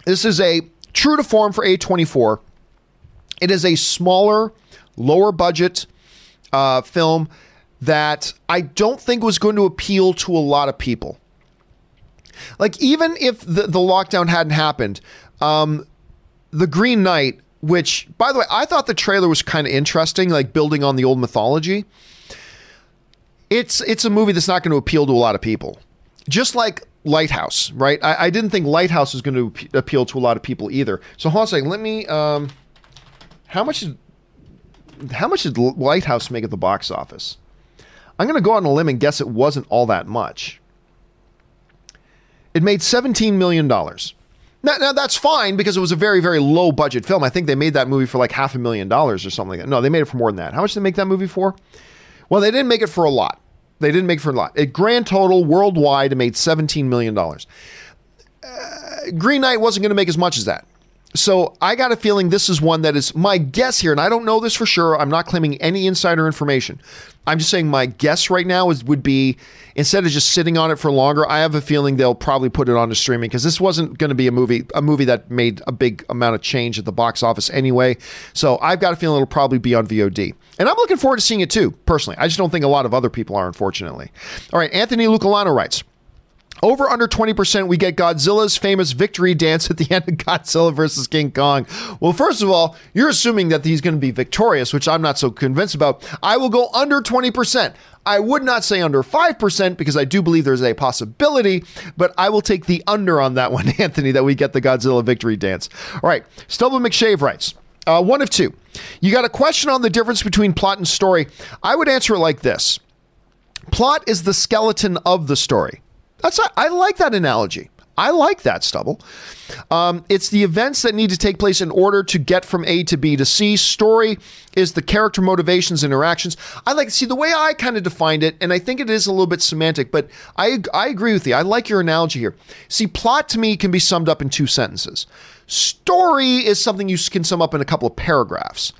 this is a true to form for A24. It is a smaller, lower budget uh, film that I don't think was going to appeal to a lot of people. Like, even if the, the lockdown hadn't happened, um, The Green Knight, which, by the way, I thought the trailer was kind of interesting, like building on the old mythology. It's it's a movie that's not going to appeal to a lot of people. Just like Lighthouse, right? I, I didn't think Lighthouse was going to p- appeal to a lot of people either. So hold on a second. Let me. Um, how much did how much did Lighthouse make at the box office? I'm going to go on a limb and guess it wasn't all that much. It made 17 million dollars. Now, now that's fine because it was a very very low budget film. I think they made that movie for like half a million dollars or something like that. No, they made it for more than that. How much did they make that movie for? Well, they didn't make it for a lot. They didn't make for a lot. A grand total worldwide, it made $17 million. Uh, Green Knight wasn't going to make as much as that. So I got a feeling this is one that is my guess here, and I don't know this for sure. I'm not claiming any insider information. I'm just saying my guess right now is would be instead of just sitting on it for longer, I have a feeling they'll probably put it on to streaming because this wasn't going to be a movie a movie that made a big amount of change at the box office anyway. So I've got a feeling it'll probably be on VOD. And I'm looking forward to seeing it too, personally. I just don't think a lot of other people are, unfortunately. All right, Anthony Lucalano writes. Over under 20%, we get Godzilla's famous victory dance at the end of Godzilla versus King Kong. Well, first of all, you're assuming that he's going to be victorious, which I'm not so convinced about. I will go under 20%. I would not say under 5% because I do believe there's a possibility, but I will take the under on that one, Anthony, that we get the Godzilla victory dance. All right, Stubble McShave writes. Uh, one of two. You got a question on the difference between plot and story. I would answer it like this Plot is the skeleton of the story. That's I like that analogy. I like that stubble. Um, it's the events that need to take place in order to get from A to B to C. Story is the character motivations, interactions. I like see the way I kind of defined it, and I think it is a little bit semantic, but I I agree with you. I like your analogy here. See, plot to me can be summed up in two sentences. Story is something you can sum up in a couple of paragraphs.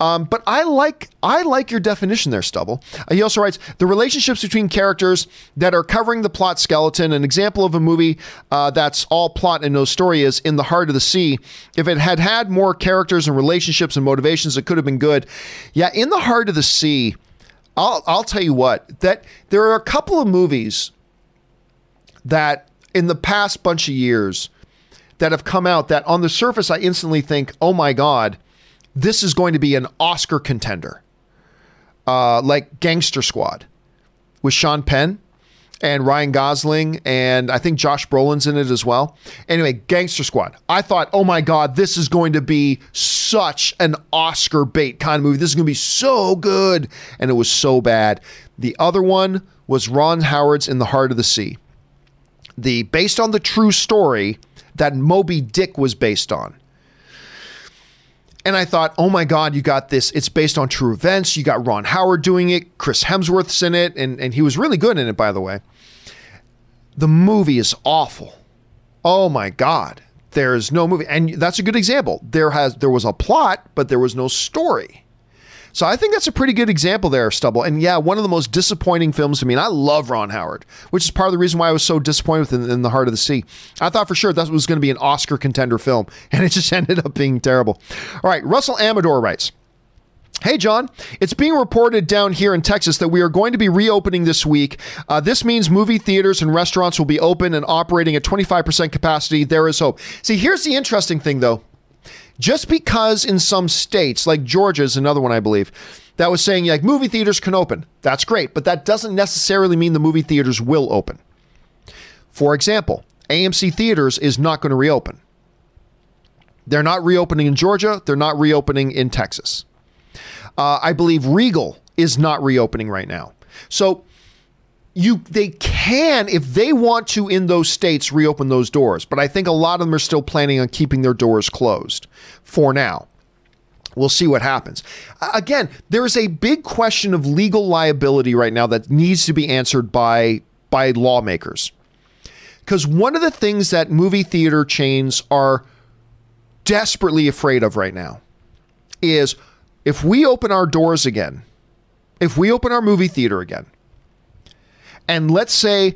Um, but I like I like your definition there, Stubble. Uh, he also writes the relationships between characters that are covering the plot skeleton. An example of a movie uh, that's all plot and no story is In the Heart of the Sea. If it had had more characters and relationships and motivations, it could have been good. Yeah, In the Heart of the Sea. I'll I'll tell you what that there are a couple of movies that in the past bunch of years that have come out that on the surface I instantly think, oh my god this is going to be an Oscar contender, uh, like Gangster Squad with Sean Penn and Ryan Gosling, and I think Josh Brolin's in it as well. Anyway, Gangster Squad. I thought, oh my God, this is going to be such an Oscar bait kind of movie. This is going to be so good. And it was so bad. The other one was Ron Howard's In the Heart of the Sea. The based on the true story that Moby Dick was based on. And I thought, oh my God, you got this. It's based on true events. You got Ron Howard doing it. Chris Hemsworth's in it. And, and he was really good in it, by the way. The movie is awful. Oh my God. There's no movie. And that's a good example. There has there was a plot, but there was no story. So I think that's a pretty good example there, of Stubble. And yeah, one of the most disappointing films to me. And I love Ron Howard, which is part of the reason why I was so disappointed with in, The Heart of the Sea. I thought for sure that was going to be an Oscar contender film, and it just ended up being terrible. All right, Russell Amador writes. Hey, John, it's being reported down here in Texas that we are going to be reopening this week. Uh, this means movie theaters and restaurants will be open and operating at 25% capacity. There is hope. See, here's the interesting thing, though. Just because in some states, like Georgia is another one, I believe, that was saying like movie theaters can open. That's great, but that doesn't necessarily mean the movie theaters will open. For example, AMC Theaters is not going to reopen. They're not reopening in Georgia. They're not reopening in Texas. Uh, I believe Regal is not reopening right now. So you they can if they want to in those states reopen those doors. But i think a lot of them are still planning on keeping their doors closed for now. We'll see what happens. Again there is a big question of legal liability right now that needs to be answered by by lawmakers. Because one of the things that movie theater chains are desperately afraid of right now is if we open our doors again if we open our movie theater again and let's say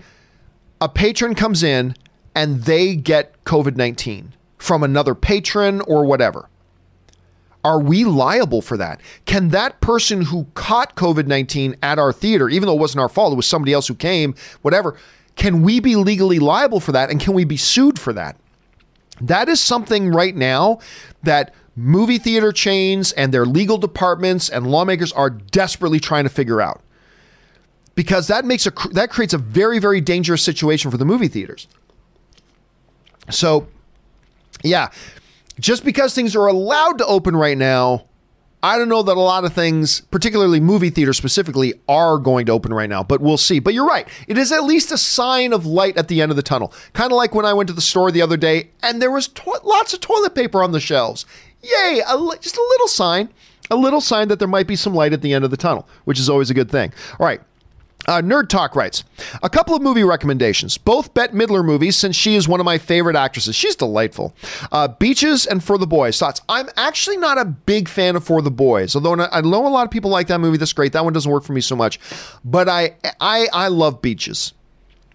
a patron comes in and they get COVID 19 from another patron or whatever. Are we liable for that? Can that person who caught COVID 19 at our theater, even though it wasn't our fault, it was somebody else who came, whatever, can we be legally liable for that? And can we be sued for that? That is something right now that movie theater chains and their legal departments and lawmakers are desperately trying to figure out because that makes a that creates a very very dangerous situation for the movie theaters. So, yeah, just because things are allowed to open right now, I don't know that a lot of things, particularly movie theaters specifically, are going to open right now, but we'll see. But you're right. It is at least a sign of light at the end of the tunnel. Kind of like when I went to the store the other day and there was to- lots of toilet paper on the shelves. Yay, a li- just a little sign, a little sign that there might be some light at the end of the tunnel, which is always a good thing. All right. Uh, Nerd Talk writes a couple of movie recommendations, both Bette Midler movies, since she is one of my favorite actresses. She's delightful. Uh, Beaches and For the Boys. Thoughts? I'm actually not a big fan of For the Boys, although I know a lot of people like that movie. That's great. That one doesn't work for me so much, but I I I love Beaches.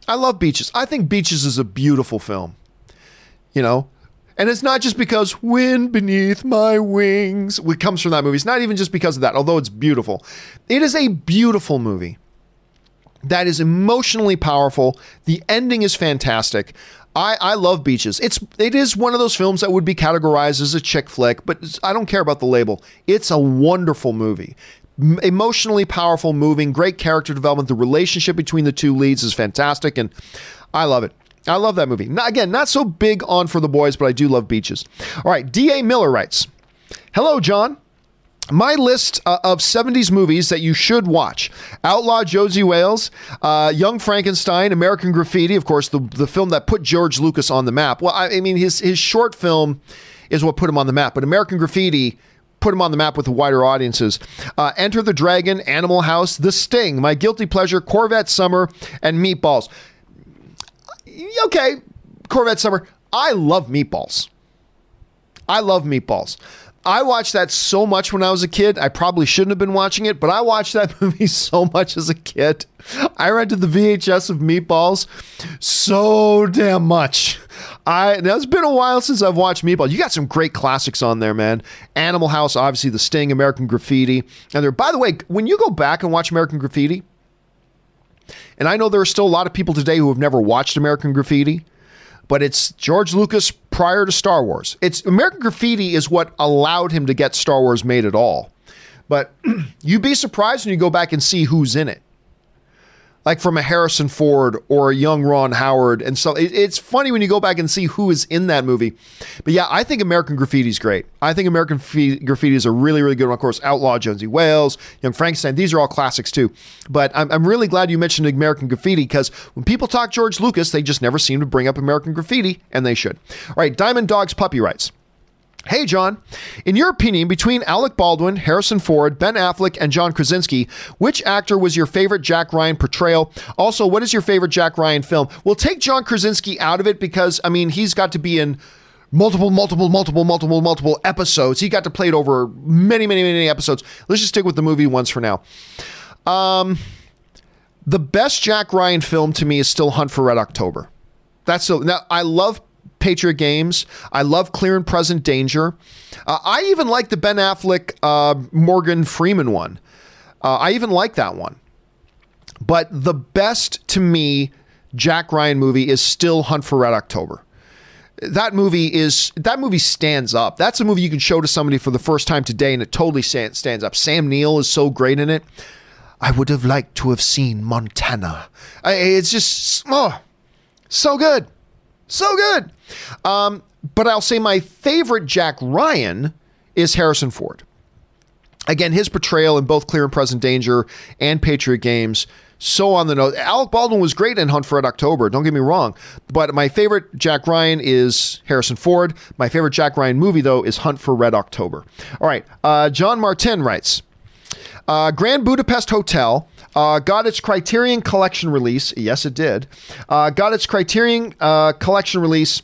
I love Beaches. I think Beaches is a beautiful film. You know, and it's not just because wind beneath my wings comes from that movie. It's not even just because of that, although it's beautiful. It is a beautiful movie that is emotionally powerful. The ending is fantastic. I, I love Beaches. It's it is one of those films that would be categorized as a chick flick, but I don't care about the label. It's a wonderful movie. M- emotionally powerful, moving, great character development. The relationship between the two leads is fantastic, and I love it. I love that movie. Now, again, not so big on for the boys, but I do love Beaches. All right, D.A. Miller writes Hello, John. My list uh, of 70s movies that you should watch Outlaw Josey Wales, uh, Young Frankenstein, American Graffiti, of course, the, the film that put George Lucas on the map. Well, I, I mean, his, his short film is what put him on the map, but American Graffiti put him on the map with the wider audiences. Uh, Enter the Dragon, Animal House, The Sting, My Guilty Pleasure, Corvette Summer, and Meatballs. Okay, Corvette Summer. I love meatballs. I love meatballs. I watched that so much when I was a kid. I probably shouldn't have been watching it, but I watched that movie so much as a kid. I rented the VHS of Meatballs so damn much. I now it's been a while since I've watched Meatballs. You got some great classics on there, man. Animal House, obviously, The Sting, American Graffiti, and there. By the way, when you go back and watch American Graffiti, and I know there are still a lot of people today who have never watched American Graffiti but it's George Lucas prior to Star Wars. It's American Graffiti is what allowed him to get Star Wars made at all. But you'd be surprised when you go back and see who's in it like from a Harrison Ford or a young Ron Howard. And so it, it's funny when you go back and see who is in that movie. But yeah, I think American Graffiti is great. I think American Graffiti is a really, really good one. Of course, Outlaw Jonesy Wales, Young Frankenstein, these are all classics too. But I'm, I'm really glad you mentioned American Graffiti because when people talk George Lucas, they just never seem to bring up American Graffiti, and they should. All right, Diamond Dogs Puppy Writes. Hey, John. In your opinion, between Alec Baldwin, Harrison Ford, Ben Affleck, and John Krasinski, which actor was your favorite Jack Ryan portrayal? Also, what is your favorite Jack Ryan film? We'll take John Krasinski out of it because, I mean, he's got to be in multiple, multiple, multiple, multiple, multiple episodes. He got to play it over many, many, many episodes. Let's just stick with the movie ones for now. Um, the best Jack Ryan film to me is still Hunt for Red October. That's so. Now I love Patriot Games. I love Clear and Present Danger. Uh, I even like the Ben Affleck uh, Morgan Freeman one. Uh, I even like that one. But the best to me Jack Ryan movie is still Hunt for Red October. That movie is that movie stands up. That's a movie you can show to somebody for the first time today, and it totally stands up. Sam Neill is so great in it. I would have liked to have seen Montana. It's just oh, so good. So good. Um, but I'll say my favorite Jack Ryan is Harrison Ford. Again, his portrayal in both Clear and Present Danger and Patriot Games, so on the nose. Alec Baldwin was great in Hunt for Red October, don't get me wrong. But my favorite Jack Ryan is Harrison Ford. My favorite Jack Ryan movie, though, is Hunt for Red October. All right. Uh, John Martin writes uh, Grand Budapest Hotel uh, got its Criterion Collection release. Yes, it did. Uh, got its Criterion uh, Collection release.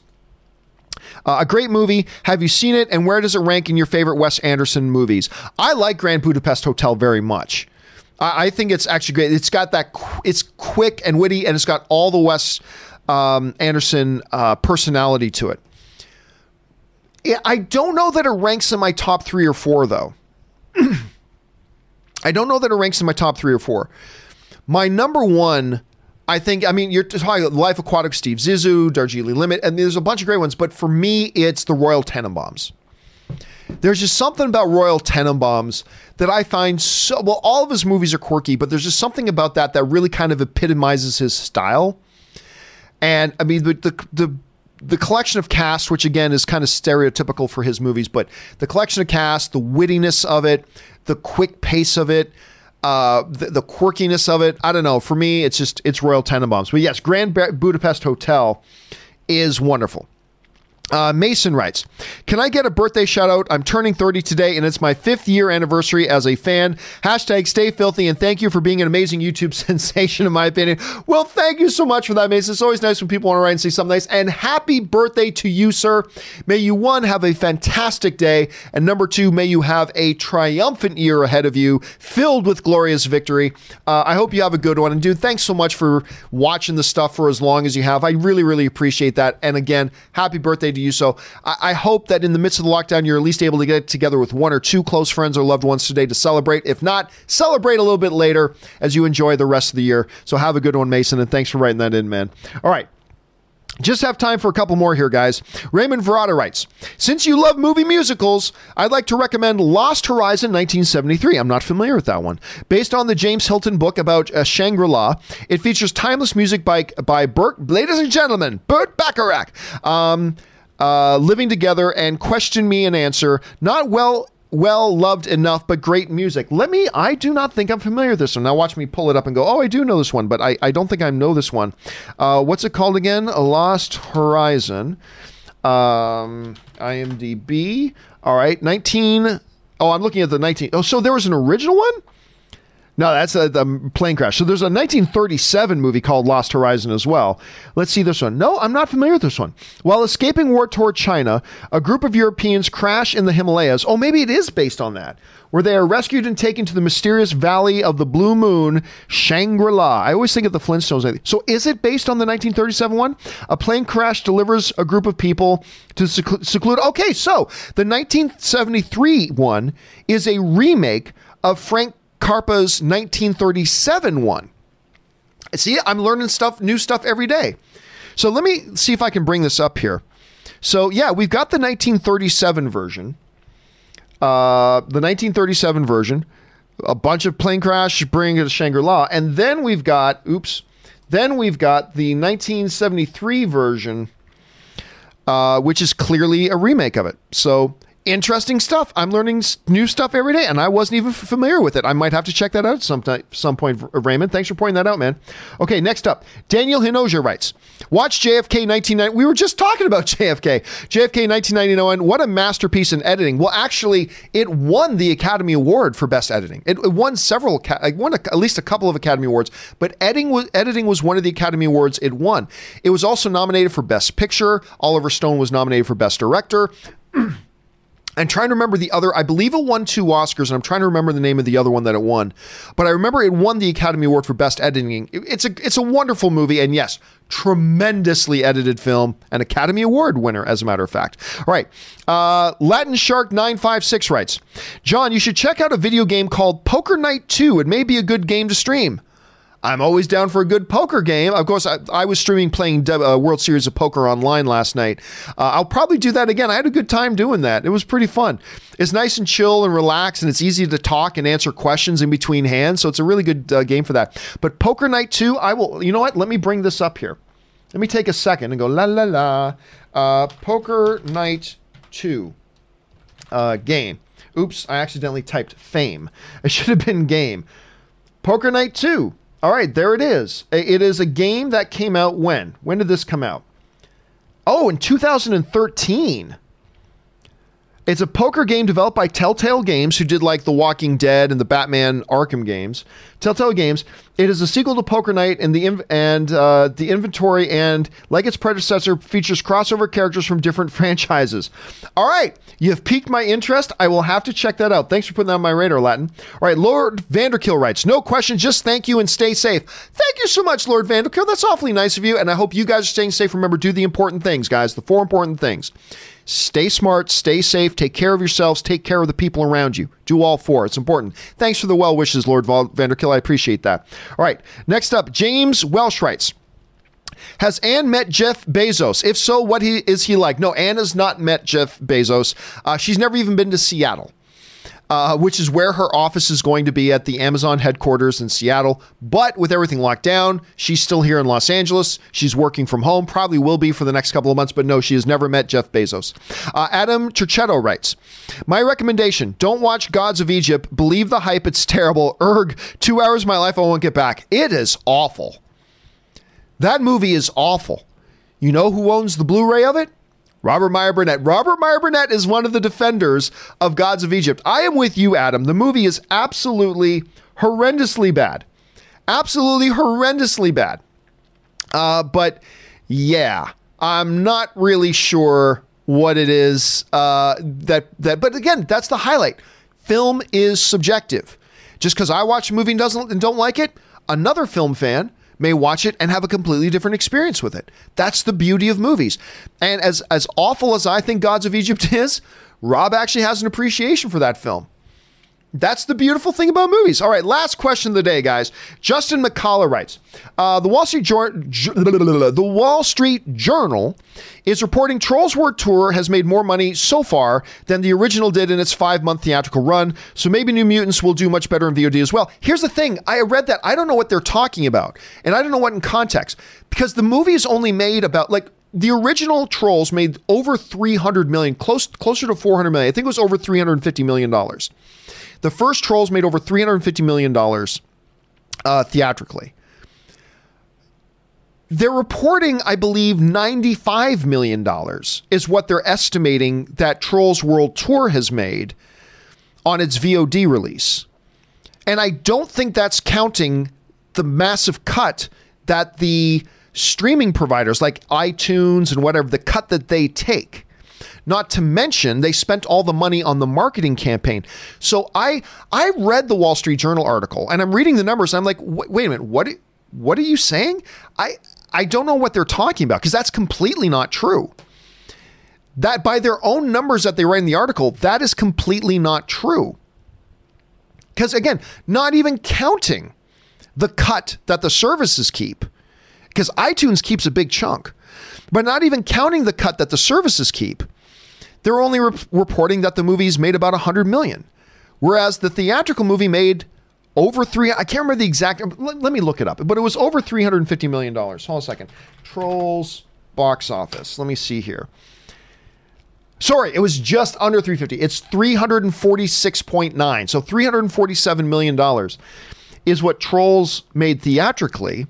Uh, a great movie. Have you seen it? And where does it rank in your favorite Wes Anderson movies? I like Grand Budapest Hotel very much. I, I think it's actually great. It's got that. Qu- it's quick and witty, and it's got all the Wes um, Anderson uh, personality to it. I don't know that it ranks in my top three or four, though. I don't know that it ranks in my top three or four. My number one, I think, I mean, you're talking Life Aquatic, Steve Zissou, Darjeeling Limit, and there's a bunch of great ones, but for me, it's the Royal Tenenbaums. There's just something about Royal Tenenbaums that I find so well. All of his movies are quirky, but there's just something about that that really kind of epitomizes his style. And I mean, the the, the the collection of cast, which again is kind of stereotypical for his movies, but the collection of cast, the wittiness of it, the quick pace of it, uh, the, the, quirkiness of it. I don't know. For me, it's just it's Royal Tenenbaums. But yes, Grand Budapest Hotel is wonderful. Uh, Mason writes, Can I get a birthday shout out? I'm turning 30 today and it's my fifth year anniversary as a fan. Hashtag stay filthy and thank you for being an amazing YouTube sensation, in my opinion. Well, thank you so much for that, Mason. It's always nice when people want to write and say something nice. And happy birthday to you, sir. May you, one, have a fantastic day. And number two, may you have a triumphant year ahead of you filled with glorious victory. Uh, I hope you have a good one. And dude, thanks so much for watching the stuff for as long as you have. I really, really appreciate that. And again, happy birthday to you. So I, I hope that in the midst of the lockdown, you're at least able to get together with one or two close friends or loved ones today to celebrate. If not, celebrate a little bit later as you enjoy the rest of the year. So have a good one, Mason, and thanks for writing that in, man. All right. Just have time for a couple more here, guys. Raymond Verada writes Since you love movie musicals, I'd like to recommend Lost Horizon 1973. I'm not familiar with that one. Based on the James Hilton book about uh, Shangri La, it features timeless music by, by Burt, ladies and gentlemen, Burt Bacharach. Um, uh, living together and question me and answer. Not well well loved enough, but great music. Let me, I do not think I'm familiar with this one. Now watch me pull it up and go, oh, I do know this one, but I, I don't think I know this one. Uh, what's it called again? A Lost Horizon. Um, IMDb. All right, 19. Oh, I'm looking at the 19. Oh, so there was an original one? No, that's a, the plane crash. So there's a 1937 movie called Lost Horizon as well. Let's see this one. No, I'm not familiar with this one. While escaping war toward China, a group of Europeans crash in the Himalayas. Oh, maybe it is based on that, where they are rescued and taken to the mysterious Valley of the Blue Moon, Shangri La. I always think of the Flintstones. So is it based on the 1937 one? A plane crash delivers a group of people to seclude. Okay, so the 1973 one is a remake of Frank Capra's 1937 one. See, I'm learning stuff, new stuff every day. So let me see if I can bring this up here. So yeah, we've got the 1937 version. Uh, the 1937 version, a bunch of plane crash bring to Shangri-La, and then we've got oops, then we've got the 1973 version, uh, which is clearly a remake of it. So interesting stuff. I'm learning new stuff every day, and I wasn't even familiar with it. I might have to check that out some some point. Raymond, thanks for pointing that out, man. Okay, next up, Daniel Hinoja writes, "Watch JFK 1990. We were just talking about JFK. JFK 1999. What a masterpiece in editing. Well, actually, it won the Academy Award for best editing. It, it won several. It won a, at least a couple of Academy Awards, but editing was editing was one of the Academy Awards it won. It was also nominated for Best Picture. Oliver Stone was nominated for Best Director." I'm trying to remember the other. I believe it won two Oscars, and I'm trying to remember the name of the other one that it won. But I remember it won the Academy Award for Best Editing. It's a it's a wonderful movie, and yes, tremendously edited film, an Academy Award winner, as a matter of fact. All right, uh, Latin Shark nine five six writes, John, you should check out a video game called Poker Night Two. It may be a good game to stream. I'm always down for a good poker game. Of course, I, I was streaming playing uh, World Series of Poker online last night. Uh, I'll probably do that again. I had a good time doing that. It was pretty fun. It's nice and chill and relaxed, and it's easy to talk and answer questions in between hands. So it's a really good uh, game for that. But Poker Night 2, I will, you know what? Let me bring this up here. Let me take a second and go la la la. Uh, poker Night 2 uh, game. Oops, I accidentally typed fame. It should have been game. Poker Night 2 all right, there it is. It is a game that came out when? When did this come out? Oh, in 2013. It's a poker game developed by Telltale Games, who did like The Walking Dead and the Batman Arkham games. Telltale Games. It is a sequel to Poker Night, and the and uh, the inventory and like its predecessor features crossover characters from different franchises. All right, you've piqued my interest. I will have to check that out. Thanks for putting that on my radar, Latin. All right, Lord Vanderkill writes, no question, just thank you and stay safe. Thank you so much, Lord Vanderkill. That's awfully nice of you, and I hope you guys are staying safe. Remember, do the important things, guys. The four important things. Stay smart, stay safe, take care of yourselves, take care of the people around you. Do all four. It's important. Thanks for the well wishes, Lord Vanderkill. I appreciate that. All right. Next up, James Welsh writes. Has Anne met Jeff Bezos? If so, what he, is he like? No, Anne has not met Jeff Bezos. Uh, she's never even been to Seattle uh, which is where her office is going to be at the Amazon headquarters in Seattle. But with everything locked down, she's still here in Los Angeles. She's working from home, probably will be for the next couple of months, but no, she has never met Jeff Bezos. Uh, Adam Turchetto writes My recommendation don't watch Gods of Egypt. Believe the hype, it's terrible. Erg, two hours of my life I won't get back. It is awful. That movie is awful. You know who owns the Blu ray of it? Robert Meyer Burnett. Robert Meyer Burnett is one of the defenders of Gods of Egypt. I am with you, Adam. The movie is absolutely horrendously bad. Absolutely horrendously bad. Uh, but yeah, I'm not really sure what it is uh, that that. But again, that's the highlight. Film is subjective. Just because I watch a movie and doesn't and don't like it, another film fan may watch it and have a completely different experience with it. That's the beauty of movies. And as as awful as I think Gods of Egypt is, Rob actually has an appreciation for that film. That's the beautiful thing about movies. All right, last question of the day, guys. Justin McCullough writes: uh, the Wall Street Jour- the Wall Street Journal is reporting Trolls World Tour has made more money so far than the original did in its five-month theatrical run. So maybe New Mutants will do much better in VOD as well. Here's the thing: I read that I don't know what they're talking about, and I don't know what in context because the movie is only made about like the original Trolls made over 300 million, close closer to 400 million. I think it was over 350 million dollars. The first Trolls made over 350 million dollars uh, theatrically. They're reporting, I believe, $95 million is what they're estimating that Trolls World Tour has made on its VOD release. And I don't think that's counting the massive cut that the streaming providers like iTunes and whatever, the cut that they take. Not to mention, they spent all the money on the marketing campaign. So I I read the Wall Street Journal article and I'm reading the numbers. I'm like, wait a minute, what what are you saying? I I don't know what they're talking about because that's completely not true. That by their own numbers that they write in the article, that is completely not true. Because again, not even counting the cut that the services keep, because iTunes keeps a big chunk, but not even counting the cut that the services keep, they're only re- reporting that the movie's made about 100 million, whereas the theatrical movie made over three. I can't remember the exact. Um, let, let me look it up, but it was over 350 million dollars. Hold on a second. Trolls box office. Let me see here. Sorry, it was just under 350. It's 346.9. So 347 million dollars is what Trolls made theatrically.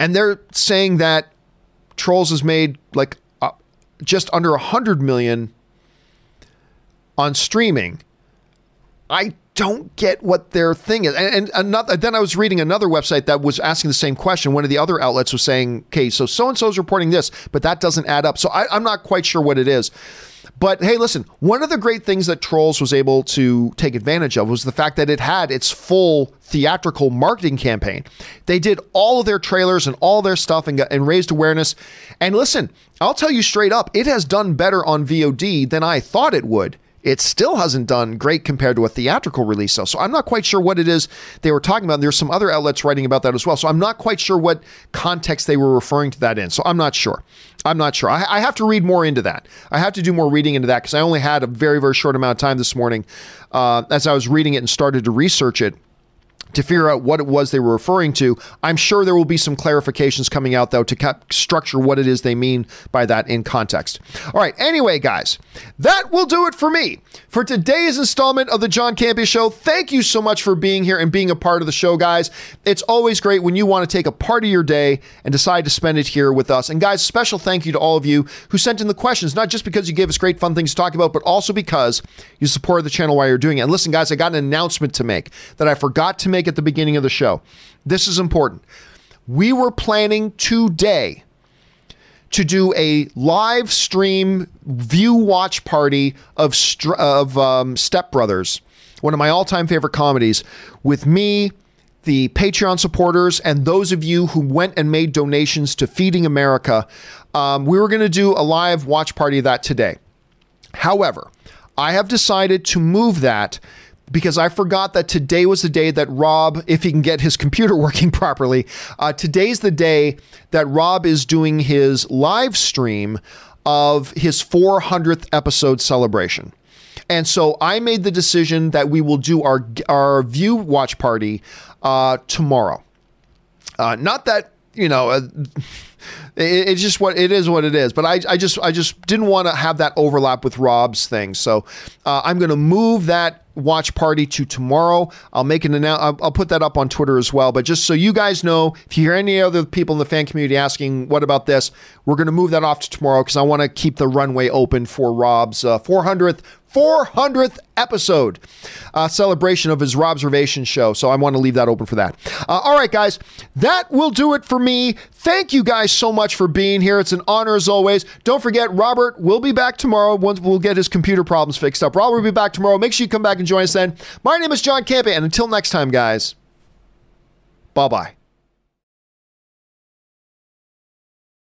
And they're saying that Trolls has made like just under 100 million on streaming. I don't get what their thing is. And, and another, then I was reading another website that was asking the same question. One of the other outlets was saying, okay, so so and so is reporting this, but that doesn't add up. So I, I'm not quite sure what it is. But hey, listen, one of the great things that Trolls was able to take advantage of was the fact that it had its full theatrical marketing campaign. They did all of their trailers and all their stuff and, got, and raised awareness. And listen, I'll tell you straight up, it has done better on VOD than I thought it would it still hasn't done great compared to a theatrical release though. So I'm not quite sure what it is they were talking about. And There's some other outlets writing about that as well. So I'm not quite sure what context they were referring to that in. So I'm not sure. I'm not sure. I, I have to read more into that. I have to do more reading into that because I only had a very, very short amount of time this morning uh, as I was reading it and started to research it to figure out what it was they were referring to. I'm sure there will be some clarifications coming out, though, to structure what it is they mean by that in context. All right. Anyway, guys, that will do it for me for today's installment of the John Campea Show. Thank you so much for being here and being a part of the show, guys. It's always great when you want to take a part of your day and decide to spend it here with us. And, guys, special thank you to all of you who sent in the questions, not just because you gave us great, fun things to talk about, but also because you supported the channel while you're doing it. And listen, guys, I got an announcement to make that I forgot to make make at the beginning of the show. This is important. We were planning today to do a live stream view watch party of of um, Step Brothers, one of my all time favorite comedies, with me, the Patreon supporters, and those of you who went and made donations to Feeding America. Um, we were going to do a live watch party of that today. However, I have decided to move that because I forgot that today was the day that Rob, if he can get his computer working properly, uh, today's the day that Rob is doing his live stream of his 400th episode celebration. And so I made the decision that we will do our our view watch party uh, tomorrow. Uh, not that you know. Uh, it, it's just what it is what it is. But I, I just I just didn't want to have that overlap with Rob's thing. So uh, I'm going to move that watch party to tomorrow. I'll make an announce. I'll, I'll, put that up on Twitter as well. But just so you guys know, if you hear any other people in the fan community asking, "What about this?" We're going to move that off to tomorrow because I want to keep the runway open for Rob's uh, 400th 400th episode uh, celebration of his Robservation show. So I want to leave that open for that. Uh, all right, guys, that will do it for me. Thank you guys so much for being here. It's an honor as always. Don't forget, Robert will be back tomorrow once we'll get his computer problems fixed up. Robert will be back tomorrow. Make sure you come back and join us then. My name is John Campea, and until next time, guys, bye bye.